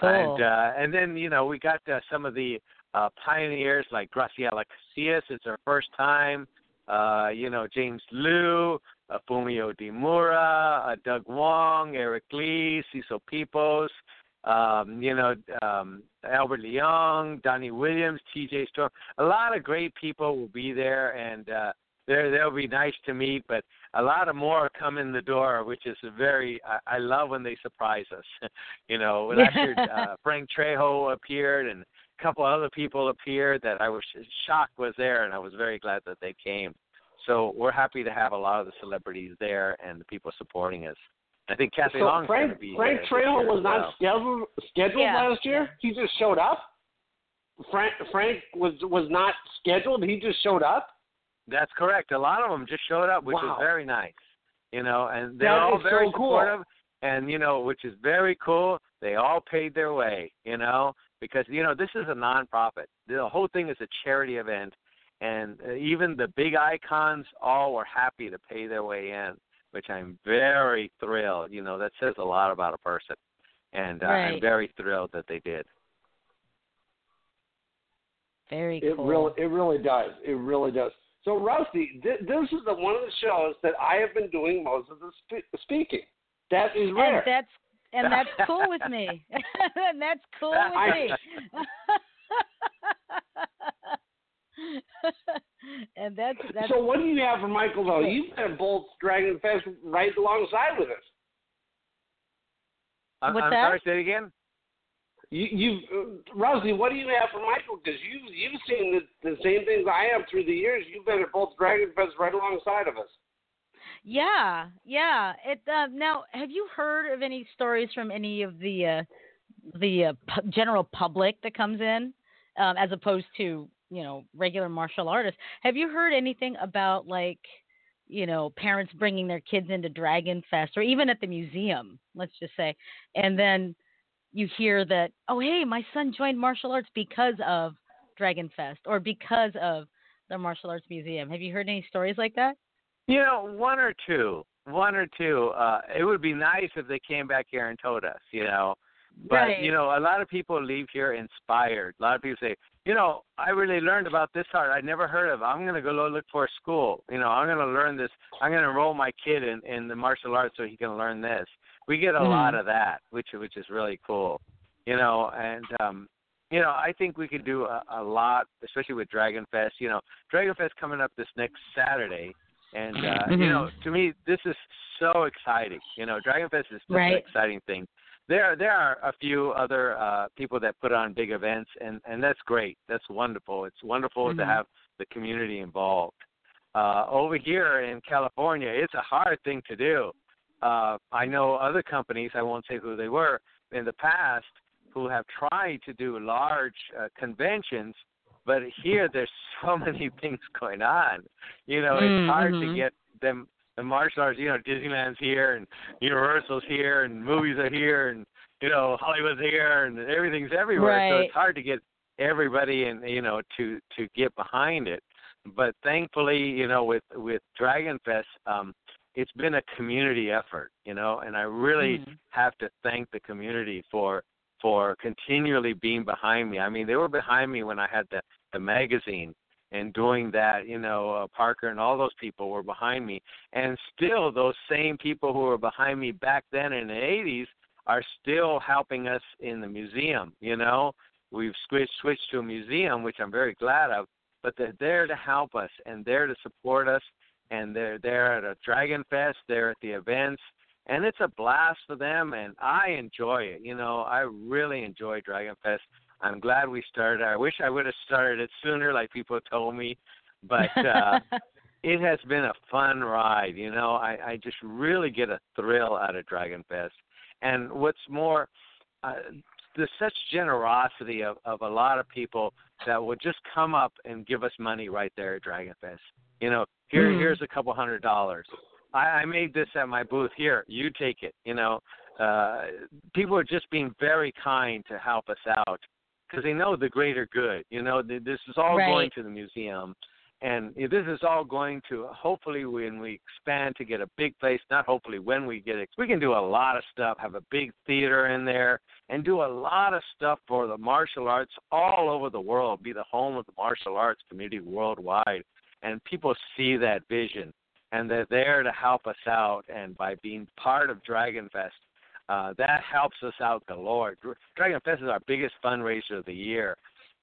S1: Cool.
S19: And uh, and then you know we got uh, some of the uh, pioneers like Graciela Casillas. It's her first time. Uh, you know James Lew, uh, Fumio Demura, uh, Doug Wong, Eric Lee, Cecil Peoples. Um, you know um, Albert Leong, Donnie Williams, T.J. Storm. A lot of great people will be there, and uh, they're they'll be nice to meet, but a lot of more come in the door, which is a very I, I love when they surprise us. you know, last year uh, Frank Trejo appeared and couple other people appeared that I was shocked was there, and I was very glad that they came. So we're happy to have a lot of the celebrities there and the people supporting us. I think Kathy
S2: so
S19: Long's
S2: Frank,
S19: going to be
S2: Frank
S19: there
S2: Trejo was
S19: as
S2: not
S19: well.
S2: scheduled scheduled
S1: Yeah.
S2: last year. He just showed up. Frank Frank was was not scheduled. He just showed up.
S19: That's correct. A lot of them just showed up, which
S2: Wow.
S19: was very nice. You know, and they're
S2: That
S19: all very
S2: so cool.
S19: supportive. And you know, which is very cool. They all paid their way. You know, because you know this is a nonprofit. The whole thing is a charity event, and uh, even the big icons all were happy to pay their way in, which I'm very thrilled. You know, that says a lot about a person, and uh, I'm very thrilled that they did.
S1: Very cool.
S2: It really it really does. It really does. So Rusty, th- this is the one of the shows that I have been doing most of the spe- speaking. That is rare.
S1: And that's and that's cool with me. and that's cool with
S2: I-
S1: me. and that's that's
S2: so what do you have for Michael though? You've been both Dragon Fest right alongside with us.
S19: I'm,
S1: What's
S19: I'm
S1: that?
S19: sorry. Say it again.
S2: You, you've uh, Rusty, what do you have for Michael? Because you've you've seen the, the same things I have through the years. You've been at both Dragon Fest right alongside of us.
S1: Yeah, yeah. It uh, now have you heard of any stories from any of the uh, the uh, general public that comes in, um, as opposed to you know regular martial artists? Have you heard anything about like you know parents bringing their kids into Dragon Fest or even at the museum? Let's just say, and then you hear that oh hey my son joined martial arts because of Dragon Fest or because of the martial arts museum. Have you heard any stories like that?
S19: You know, one or two, one or two. Uh, it would be nice if they came back here and told us, you know. But
S1: Right.
S19: you know, a lot of people leave here inspired. A lot of people say, you know, I really learned about this art. I never heard of. I'm gonna go look for a school. You know, I'm gonna learn this. I'm gonna enroll my kid in in the martial arts so he can learn this. We get a
S1: Mhm.
S19: lot of that, which which is really cool. You know, and um you know, I think we could do a, a lot, especially with Dragon Fest. You know, Dragon Fest coming up this next Saturday, and uh, you
S1: Mhm.
S19: know, to me, this is so exciting. You know, Dragon Fest is such
S1: Right.
S19: an exciting thing. There, there are a few other uh, people that put on big events, and and that's great. That's wonderful. It's wonderful to
S1: Mhm.
S19: have the community involved. Uh, over here in California, it's a hard thing to do. Uh, I know other companies, I won't say who they were, in the past who have tried to do large uh, conventions, but here there's so many things going on. You know, it's hard to
S1: Mhm.
S19: get them the martial arts. You know, Disneyland's here and Universal's here and movies are here and you know Hollywood's here and everything's everywhere.
S1: Right.
S19: So it's hard to get everybody and you know to to get behind it. But thankfully, you know, with with Dragon Fest, um, it's been a community effort, you know, and I really
S1: Mhm.
S19: have to thank the community for for continually being behind me. I mean, they were behind me when I had the the magazine and doing that, you know, uh, Parker and all those people were behind me. And still those same people who were behind me back then in the 80s are still helping us in the museum, you know. We've switched switched to a museum, which I'm very glad of, but they're there to help us and there to support us and they're there at a Dragon Fest, they're at the events, and it's a blast for them and I enjoy it. You know, I really enjoy Dragon Fest. I'm glad we started. I wish I would have started it sooner like people told me, but uh it has been a fun ride, you know. I I just really get a thrill out of Dragon Fest. And what's more uh, there's such generosity of, of a lot of people that will just come up and give us money right there at Dragon Fest. You know, here
S1: Mhm.
S19: here's a couple hundred dollars. I, I made this at my booth. Here, you take it. You know, uh, people are just being very kind to help us out because they know the greater good. You know, th- this is all
S1: Right.
S19: going to the museum, and this is all going to hopefully when we expand to get a big place. Not hopefully when we get it, we can do a lot of stuff. Have a big theater in there and do a lot of stuff for the martial arts all over the world. Be the home of the martial arts community worldwide, and people see that vision and they're there to help us out. And by being part of Dragon Fest, uh, that helps us out galore. Dr- Dragon Fest is our biggest fundraiser of the year,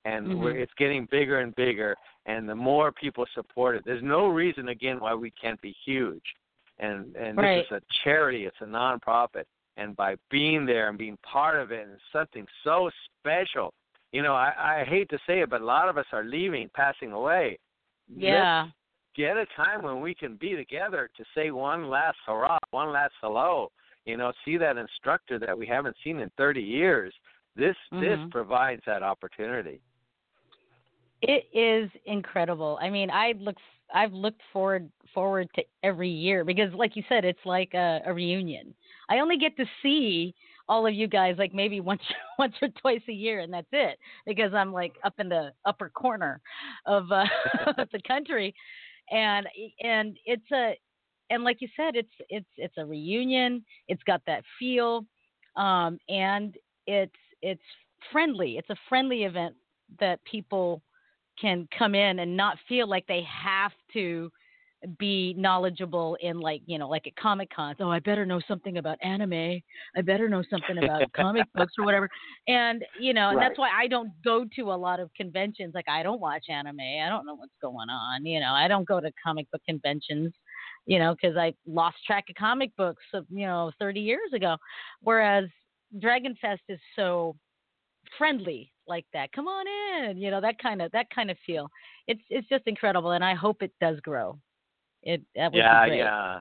S19: and
S1: Mhm.
S19: we're, it's getting bigger and bigger. And the more people support it, there's no reason again why we can't be huge. And and
S1: Right.
S19: this is a charity, it's a nonprofit, and by being there and being part of it, and it's something so special. You know, I, I hate to say it, but a lot of us are leaving, passing away.
S1: Yeah.
S19: Let's get a time when we can be together to say one last hurrah, one last hello. You know, see that instructor that we haven't seen in 30 years. This this
S1: Mhm.
S19: provides that opportunity.
S1: It is incredible. I mean, I look I've looked forward forward to every year because like you said it's like a, a reunion. I only get to see all of you guys like maybe once once or twice a year and that's it because I'm like up in the upper corner of uh, the country and and it's a and like you said it's it's it's a reunion. It's got that feel um and it's it's friendly. It's a friendly event that people can come in and not feel like they have to be knowledgeable in like you know like at comic cons oh i better know something about anime. I better know something about comic books or whatever. And you know and that's why i don't go to a lot of conventions. Like i don't watch anime. I don't know what's going on you know. I don't go to comic book conventions you know because i lost track of comic books of you know 30 years ago. Whereas dragon fest is so friendly like that. Come on in, you know that kind of that kind of feel. It's it's just incredible, and I hope it does grow. It that
S19: yeah,
S1: great.
S19: yeah,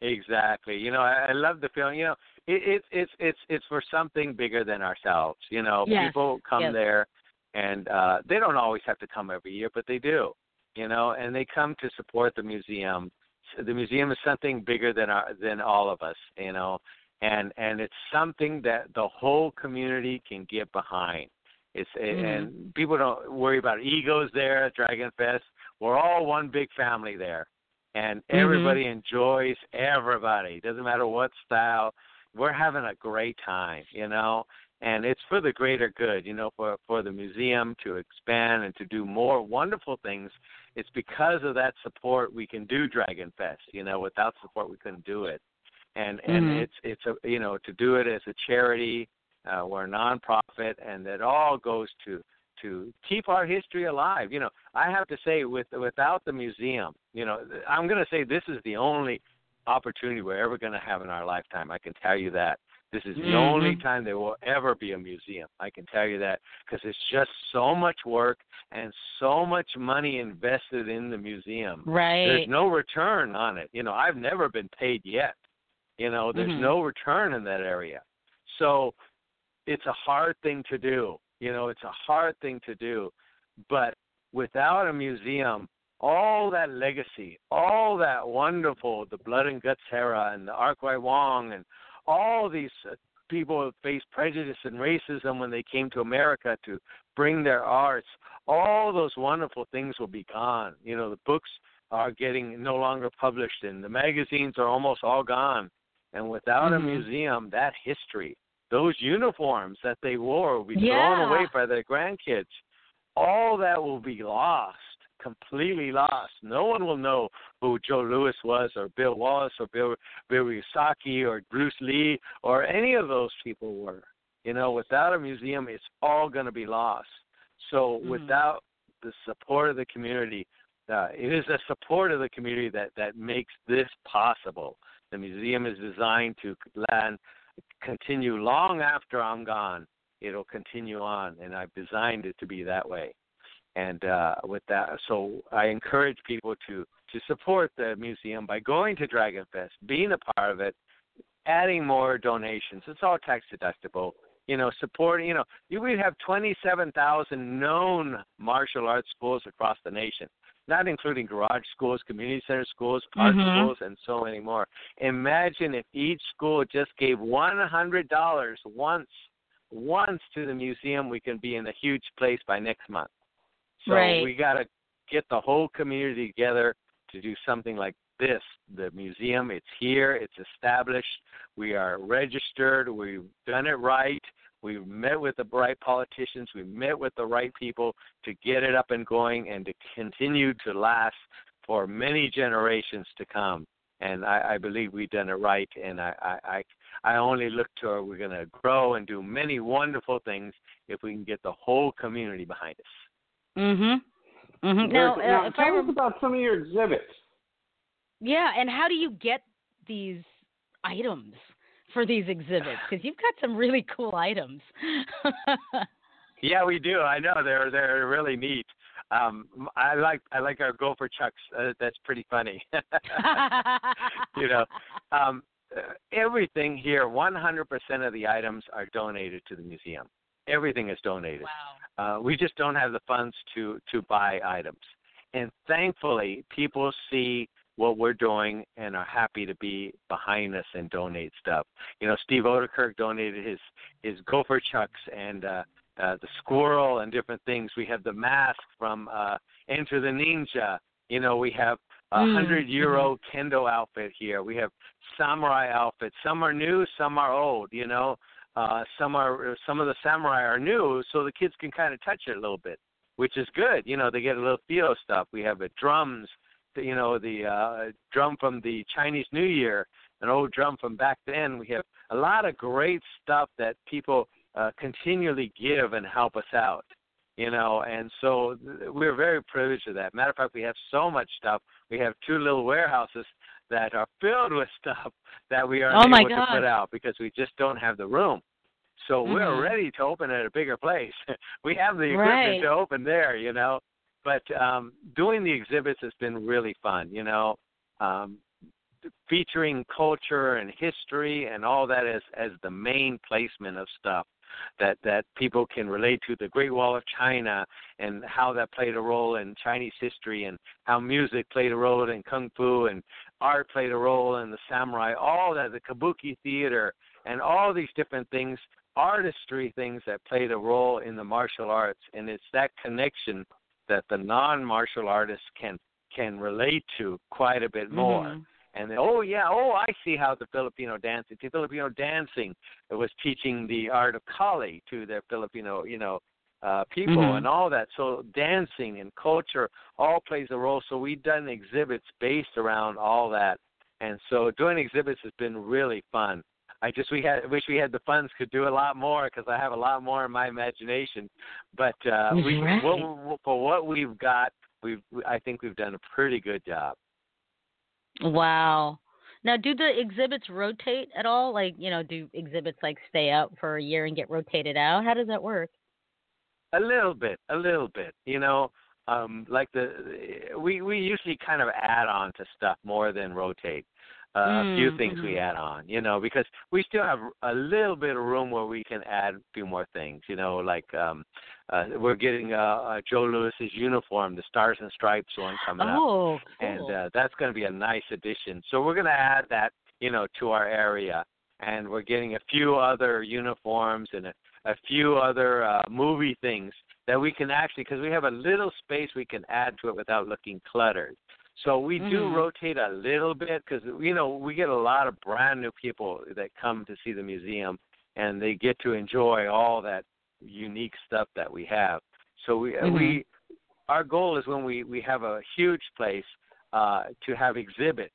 S19: exactly. You know, I, I love the feeling. You know, it, it's it's it's it's for something bigger than ourselves. You know,
S1: Yes,
S19: people come
S1: yes.
S19: there, and uh they don't always have to come every year, but they do. You know, and they come to support the museum. The museum is something bigger than our than all of us. You know, and and it's something that the whole community can get behind. It's
S1: Mhm.
S19: and people don't worry about egos there at Dragon Fest. We're all one big family there, and
S1: Mhm.
S19: everybody enjoys everybody. Doesn't matter what style. We're having a great time, you know, and it's for the greater good, you know, for for the museum to expand and to do more wonderful things. It's because of that support we can do Dragon Fest. You know, without support we couldn't do it and and
S1: Mhm.
S19: it's it's a you know to do it as a charity uh we're a nonprofit and it all goes to to keep our history alive you know i have to say with without the museum you know i'm going to say this is the only opportunity we're ever going to have in our lifetime i can tell you that this is the
S1: Mhm.
S19: only time there will ever be a museum i can tell you that because it's just so much work and so much money invested in the museum
S1: Right.
S19: there's no return on it you know i've never been paid yet you know, there's
S1: Mhm.
S19: no return in that area. So it's a hard thing to do. You know, it's a hard thing to do. But without a museum, all that legacy, all that wonderful, the Blood and Guts era and the Ark Yuey Wong and all these uh, people faced prejudice and racism when they came to America to bring their arts, all those wonderful things will be gone. You know, the books are getting no longer published and the magazines are almost all gone. And without a
S1: Mhm.
S19: museum, that history, those uniforms that they wore will be
S1: Yeah.
S19: thrown away by their grandkids. All that will be lost, completely lost. No one will know who Joe Lewis was, or Bill Wallace, or Bill Bill Ryusaki, or Bruce Lee, or any of those people were. You know, without a museum, it's all going to be lost. So
S1: Mhm.
S19: without the support of the community, uh, it is the support of the community that that makes this possible. The museum is designed to land, continue long after I'm gone. It'll continue on, and I've designed it to be that way. And uh, with that, so I encourage people to to support the museum by going to Dragon Fest, being a part of it, adding more donations. It's all tax deductible. You know, supporting. You know, you would have 27,000 known martial arts schools across the nation, not including garage schools, community center schools, art
S1: Mhm.
S19: schools, and so many more. Imagine if each school just gave $100 once, once to the museum. We can be in a huge place by next month. So
S1: Right.
S19: we got to get the whole community together to do something like this. The museum, it's here, it's established. We are registered. We've done it right. We've met with the right politicians. We've met with the right people to get it up and going and to continue to last for many generations to come. and I, I believe we've done it right. And I, I, I, I only look to we're going to grow and do many wonderful things if we can get the whole community behind us.
S1: Mhm. Mhm. Now,
S2: Now,
S1: uh, if
S2: tell
S1: I
S2: us about some of your exhibits.
S1: Yeah, and how do you get these items for these exhibits? Because you've got some really cool items.
S19: Yeah, we do. I know they're they're really neat. Um, I like I like our gopher chucks. Uh, that's pretty funny. you know, um, uh, everything here, 100% of the items are donated to the museum. Everything is donated.
S1: Wow.
S19: Uh, we just don't have the funds to to buy items, and thankfully, people see what we're doing and are happy to be behind us and donate stuff. You know, Steve Oedekerk donated his his gopher chucks and uh, uh, the squirrel and different things. We have the mask from uh, Enter the Ninja. You know, we have a
S21: Mm,
S19: hundred euro kendo outfit here. We have samurai outfits. Some are new, some are old. You know, uh, some are some of the samurai are new, so the kids can kind of touch it a little bit, which is good. You know, they get a little feel of stuff. We have the drums. You know, the uh, drum from the Chinese New Year, an old drum from back then. We have a lot of great stuff that people uh, continually give and help us out. You know, and so th- we're very privileged of that. Matter of fact, we have so much stuff. We have two little warehouses that are filled with stuff that we are
S1: Oh, my
S19: able to put out because we just don't have the room. So we're
S1: Mhm.
S19: ready to open at a bigger place. we have the equipment
S1: Right.
S19: to open there, you know. But um doing the exhibits has been really fun, you know. Um featuring culture and history and all that as as the main placement of stuff that that people can relate to the Great Wall of China and how that played a role in Chinese history and how music played a role in kung fu and art played a role in the samurai all that the kabuki theater and all these different things artistry things that played a role in the martial arts and it's that connection that the non-martial artists can can relate to quite a bit more
S1: Mhm.
S19: and then, oh yeah, oh I see how the Filipino dancing, the Filipino dancing was teaching the art of Kali to their Filipino, you know, uh, people
S1: Mhm.
S19: and all that. So dancing and culture all plays a role. So we've done exhibits based around all that, and so doing exhibits has been really fun. I just we had wish we had the funds could do a lot more because I have a lot more in my imagination, but uh, we
S1: Right.
S19: what, for what we've got, we've I think we've done a pretty good job.
S1: Wow. Now, do the exhibits rotate at all? Like, you know, do exhibits like stay up for a year and get rotated out? How does that work?
S19: A little bit, a little bit. You know, um, like the we we usually kind of add on to stuff more than rotate. Uh, a few
S1: Mm,
S19: things we
S1: mhm.
S19: add on, you know, because we still have a little bit of room where we can add a few more things. You know, like um, uh, we're getting uh, uh, Joe Lewis's uniform, the Stars and Stripes one coming up
S1: Oh, cool.
S19: and uh, that's going to be a nice addition. So we're going to add that, you know, to our area, and we're getting a few other uniforms and a, a few other uh, movie things that we can actually, because we have a little space we can add to it without looking cluttered. So we do
S1: Mhm.
S19: rotate a little bit because you know we get a lot of brand new people that come to see the museum, and they get to enjoy all that unique stuff that we have. So we
S1: Mhm.
S19: we our goal is when we we have a huge place uh, to have exhibits,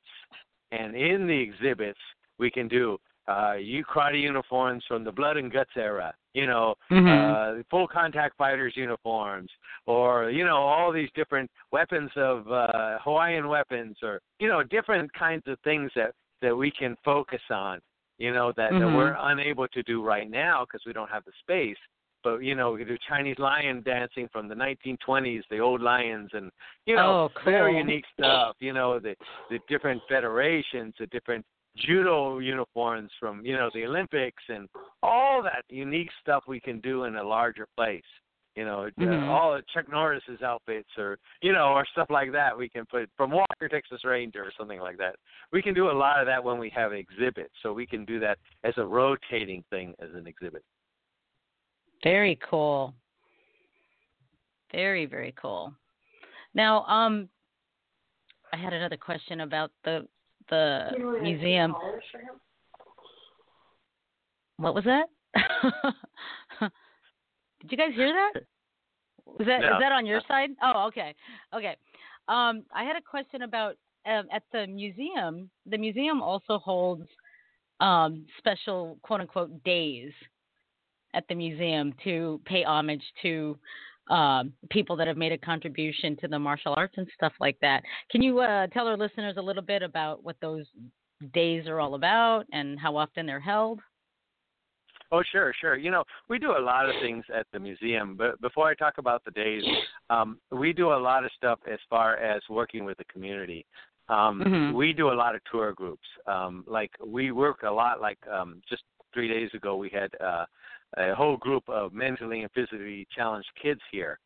S19: and in the exhibits we can do uh, you karate uniforms from the blood and guts era, you know,
S1: Mhm.
S19: uh, full contact fighters uniforms, or you know all these different weapons of uh, Hawaiian weapons, or you know different kinds of things that that we can focus on, you know that, that
S1: Mhm.
S19: we're unable to do right now because we don't have the space but you know we do Chinese lion dancing from the 1920s, the old lions, and you know
S1: Oh,
S19: very unique stuff. You know the the different federations, the different judo uniforms from you know the Olympics, and all that unique stuff we can do in a larger place. You know, uh,
S1: Mhm.
S19: all of Chuck Norris's outfits, or you know, or stuff like that. We can put from Walker Texas Ranger or something like that. We can do a lot of that when we have exhibits, so we can do that as a rotating thing as an exhibit.
S1: Very cool. Very, very cool. Now, um, I had another question about the the museum. What was that? Did you guys hear that? Was that is
S19: No.
S1: that on your side? Oh, okay, okay. Um, I had a question about um, at the museum, the museum also holds um, special quote unquote days at the museum to pay homage to um, people that have made a contribution to the martial arts and stuff like that. Can you uh, tell our listeners a little bit about what those days are all about and how often they're held?
S19: Oh, sure, sure. You know, we do a lot of things at the museum, but before I talk about the days, um, we do a lot of stuff as far as working with the community. Um,
S1: Mhm.
S19: We do a lot of tour groups. Um, like we work a lot. Like um, just three days ago, we had uh, a whole group of mentally and physically challenged kids here,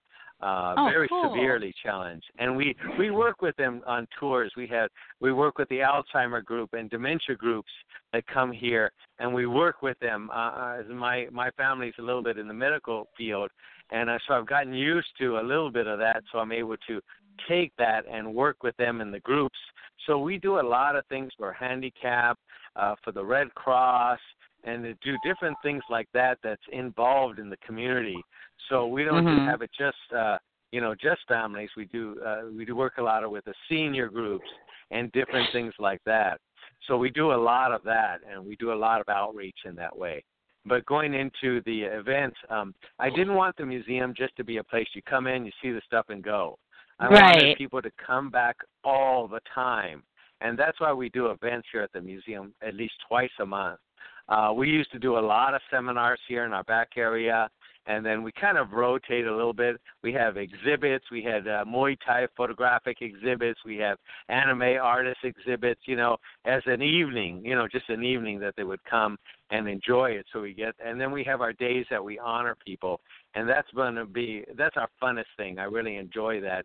S19: uh,
S1: Oh,
S19: very
S1: cool.
S19: severely challenged, and we we work with them on tours. We have we work with the Alzheimer group and dementia groups that come here, and we work with them. Uh, uh, my my family's a little bit in the medical field, and uh, so I've gotten used to a little bit of that. So I'm able to take that and work with them in the groups. So we do a lot of things for handicap, uh, for the Red Cross, and to do different things like that that's involved in the community. So we don't
S1: Mhm.
S19: just have it just uh, you know just families. We do uh, we do work a lot with the senior groups and different things like that. So we do a lot of that, and we do a lot of outreach in that way. But going into the events, um, I didn't want the museum just to be a place you come in, you see the stuff, and go. I wanted people to come back all the time, and that's why we do events here at the museum at least twice a month. Uh, we used to do a lot of seminars here in our back area, and then we kind of rotate a little bit. We have exhibits. We had uh, Muay Thai photographic exhibits. We have anime artist exhibits. You know, as an evening, you know, just an evening that they would come and enjoy it. So we get, and then we have our days that we honor people, and that's going to be that's our funnest thing. I really enjoy that.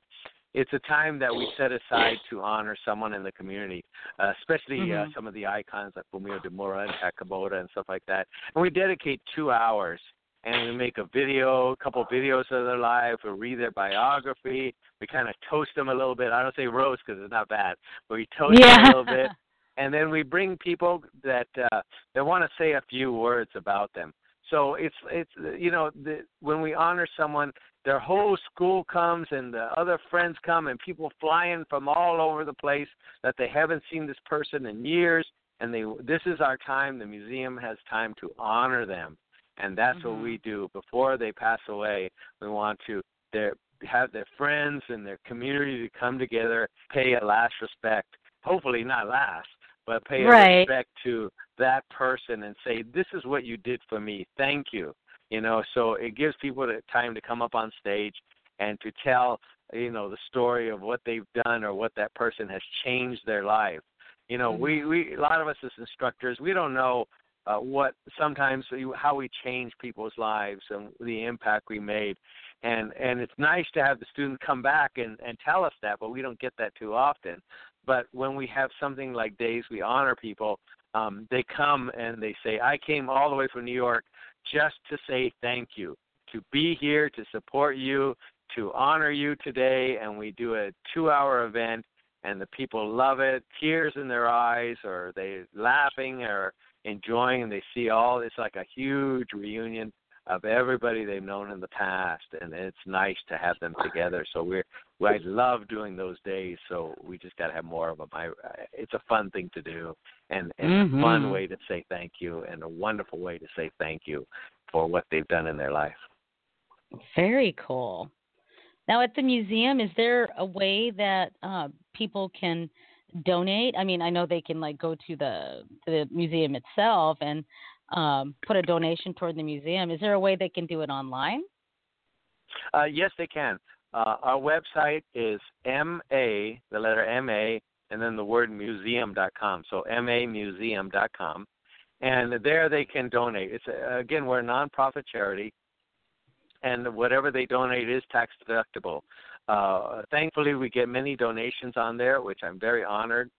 S19: It's a time that we set aside to honor someone in the community, uh, especially uh,
S1: Mhm.
S19: some of the icons like Fumio Demura and Takamoto and stuff like that. And we dedicate two hours and we make a video, a couple of videos of their life. We read their biography. We kind of toast them a little bit. I don't say roast because it's not bad, but we toast them a little bit. And then we bring people that uh, that want to say a few words about them. So it's it's you know the, when we honor someone, their whole school comes and the other friends come and people fly in from all over the place that they haven't seen this person in years. And they this is our time. The museum has time to honor them. And that's what mm-hmm. we do. Before they pass away we want to their have their friends and their community to come together pay a last respect. Hopefully not last but pay a
S1: Right.
S19: respect to that person and say this is what you did for me. Thank you you know so it gives people the time to come up on stage and to tell you know the story of what they've done or what that person has changed their life. You know we we a lot of us as instructors we don't know uh, what sometimes how we change people's lives and the impact we made. And and it's nice to have the student come back and and tell us that but we don't get that too often. But when we have something like days we honor people um they come and they say i came all the way from new york just to say thank you to be here to support you to honor you today and we do a two hour event and the people love it. Tears in their eyes or they laughing or enjoying and they see all it's like a huge reunion of everybody they've known in the past and it's nice to have them together. So we're I love doing those days so we just got to have more of them I it's a fun thing to do and and a fun
S1: Mhm.
S19: way to say thank you and a wonderful way to say thank you for what they've done in their life
S1: Very cool. Now, at the museum, is there a way that uh, people can donate? I mean, I know they can like go to the the museum itself and um, put a donation toward the museum. Is there a way they can do it online?
S19: Uh, yes, they can. Uh, our website is ma, the letter ma, and then the word museum.com. So M A mamuseum.com, and there they can donate. It's uh, again we're a nonprofit charity, and whatever they donate is tax deductible. Uh, thankfully, we get many donations on there, which I'm very honored.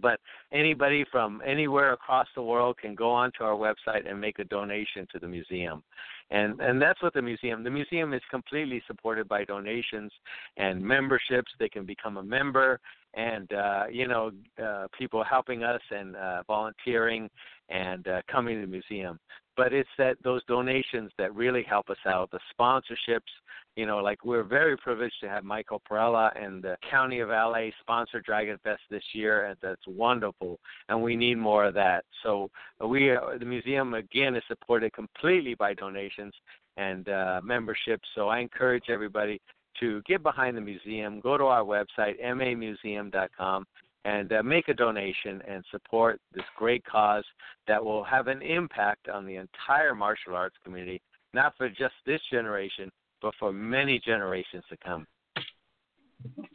S19: But anybody from anywhere across the world can go onto our website and make a donation to the museum. And and that's what the museum the museum is completely supported by donations and memberships. They can become a member and uh you know uh people helping us and uh volunteering and uh coming to the museum but it's that those donations that really help us out. The sponsorships, you know, like we're very privileged to have Michael Perella and the County of LA sponsor Dragon Fest this year, and that's wonderful. And we need more of that. So we, uh, the museum, again, is supported completely by donations and uh, memberships. So I encourage everybody to get behind the museum. Go to our website, mamuseum.com and uh, make a donation and support this great cause that will have an impact on the entire martial arts community, not for just this generation, but for many generations to come.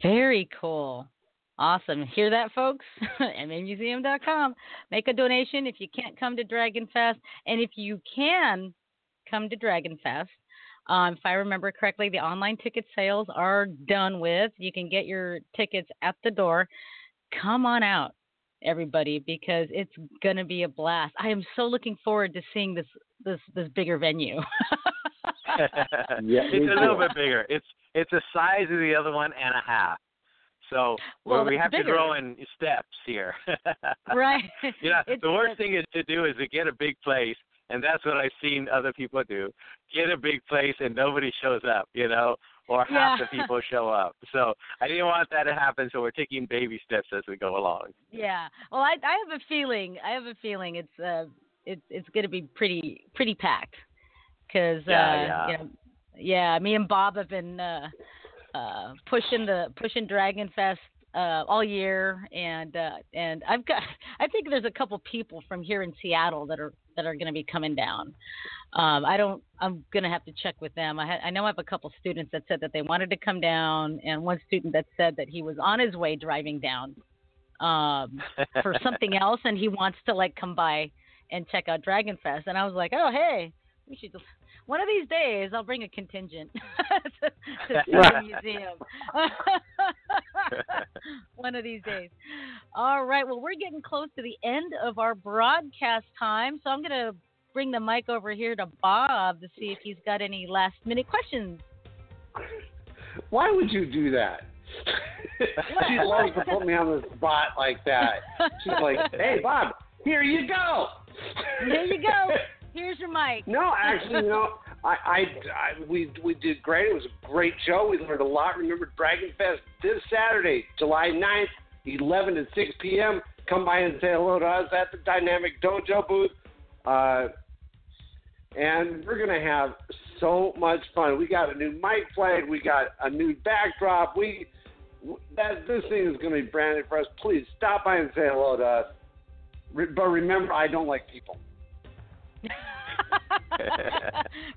S1: Very cool. Awesome. Hear that, folks? MAmuseum.com. Make a donation if you can't come to Dragon Fest. And if you can come to Dragon Fest, um, if I remember correctly, the online ticket sales are done with. You can get your tickets at the door come on out everybody because it's going to be a blast. I am so looking forward to seeing this this this bigger venue.
S19: yeah, it's a little bit bigger. It's it's the size of the other one and a half. So
S1: well,
S19: we have
S1: bigger.
S19: to grow in steps here.
S1: right.
S19: You know,
S1: it's,
S19: the worst thing is to do is to get a big place, and that's what I've seen other people do. Get a big place and nobody shows up. You know, or half the people show up. So I didn't want that to happen. So we're taking baby steps as we go along.
S1: Yeah. Well, I I have a feeling. I have a feeling it's uh it's it's going to be pretty pretty packed because
S19: yeah,
S1: uh
S19: yeah.
S1: you know yeah me and Bob have been uh uh pushing the pushing Dragon Fest uh, all year, and uh, and I've got I think there's a couple people from here in Seattle that are that are going to be coming down. Um, I don't. I'm going to have to check with them. I, ha- I know I have a couple students that said that they wanted to come down, and one student that said that he was on his way driving down um, for something else, and he wants to like come by and check out Dragon Fest. And I was like, oh hey, we should just one of these days I'll bring a contingent to, to see the museum. one of these days. All right. Well, we're getting close to the end of our broadcast time, so I'm going to bring the mic over here to Bob to see if he's got any last minute questions.
S2: Why would you do that? she loves to put me on the spot like that. She's like, "Hey, Bob, here you go."
S1: Here you go. Here's your mic.
S2: No, actually, you know, I, I, I, we, we did great. It was a great show. We learned a lot. Remember Dragon Fest this Saturday, July 9th, 11 to 6 p.m. Come by and say hello to us at the Dynamic Dojo booth. Uh, and we're going to have so much fun. We got a new mic flag. We got a new backdrop. We that this thing is going to be branded for us. Please stop by and say hello to us. Re- but remember, I don't like people.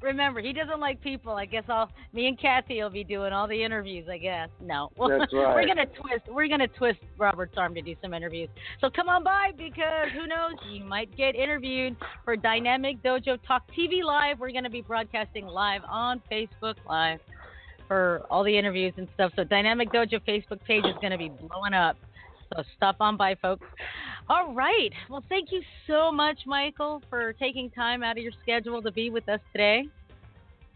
S1: Remember, he doesn't like people. I guess I'll me and Kathy will be doing all the interviews. I guess no.
S2: Right.
S1: we're gonna twist. We're gonna twist Robert's arm to do some interviews. So come on by because who knows, you might get interviewed for Dynamic Dojo Talk TV Live. We're gonna be broadcasting live on Facebook Live for all the interviews and stuff. So Dynamic Dojo Facebook page is gonna be blowing up. So stop on by, folks. All right. Well, thank you so much, Michael, for taking time out of your schedule to be with us today.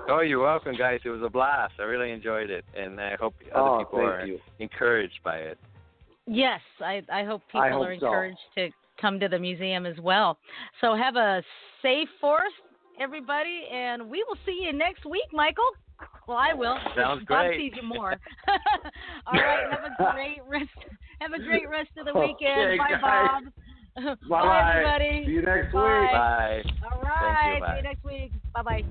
S19: Oh, you're welcome, guys. It was a blast. I really enjoyed it, and I hope other
S2: Oh,
S19: people are
S2: you.
S19: encouraged by it.
S1: Yes, I, I hope people
S2: I hope
S1: are
S2: so.
S1: encouraged to come to the museum as well. So have a safe Fourth, everybody, and we will see you next week, Michael. Well, I will.
S19: Sounds
S1: Bob
S19: great.
S1: sees you more. All right. Have a great rest. Have a great rest of the weekend.
S2: Okay,
S1: Bye,
S2: guys.
S1: Bob.
S2: Bye.
S1: everybody.
S2: See you next
S1: Bye.
S2: week.
S19: Bye.
S1: All
S19: Thank you. Bye.
S1: See you next week. Bye bye.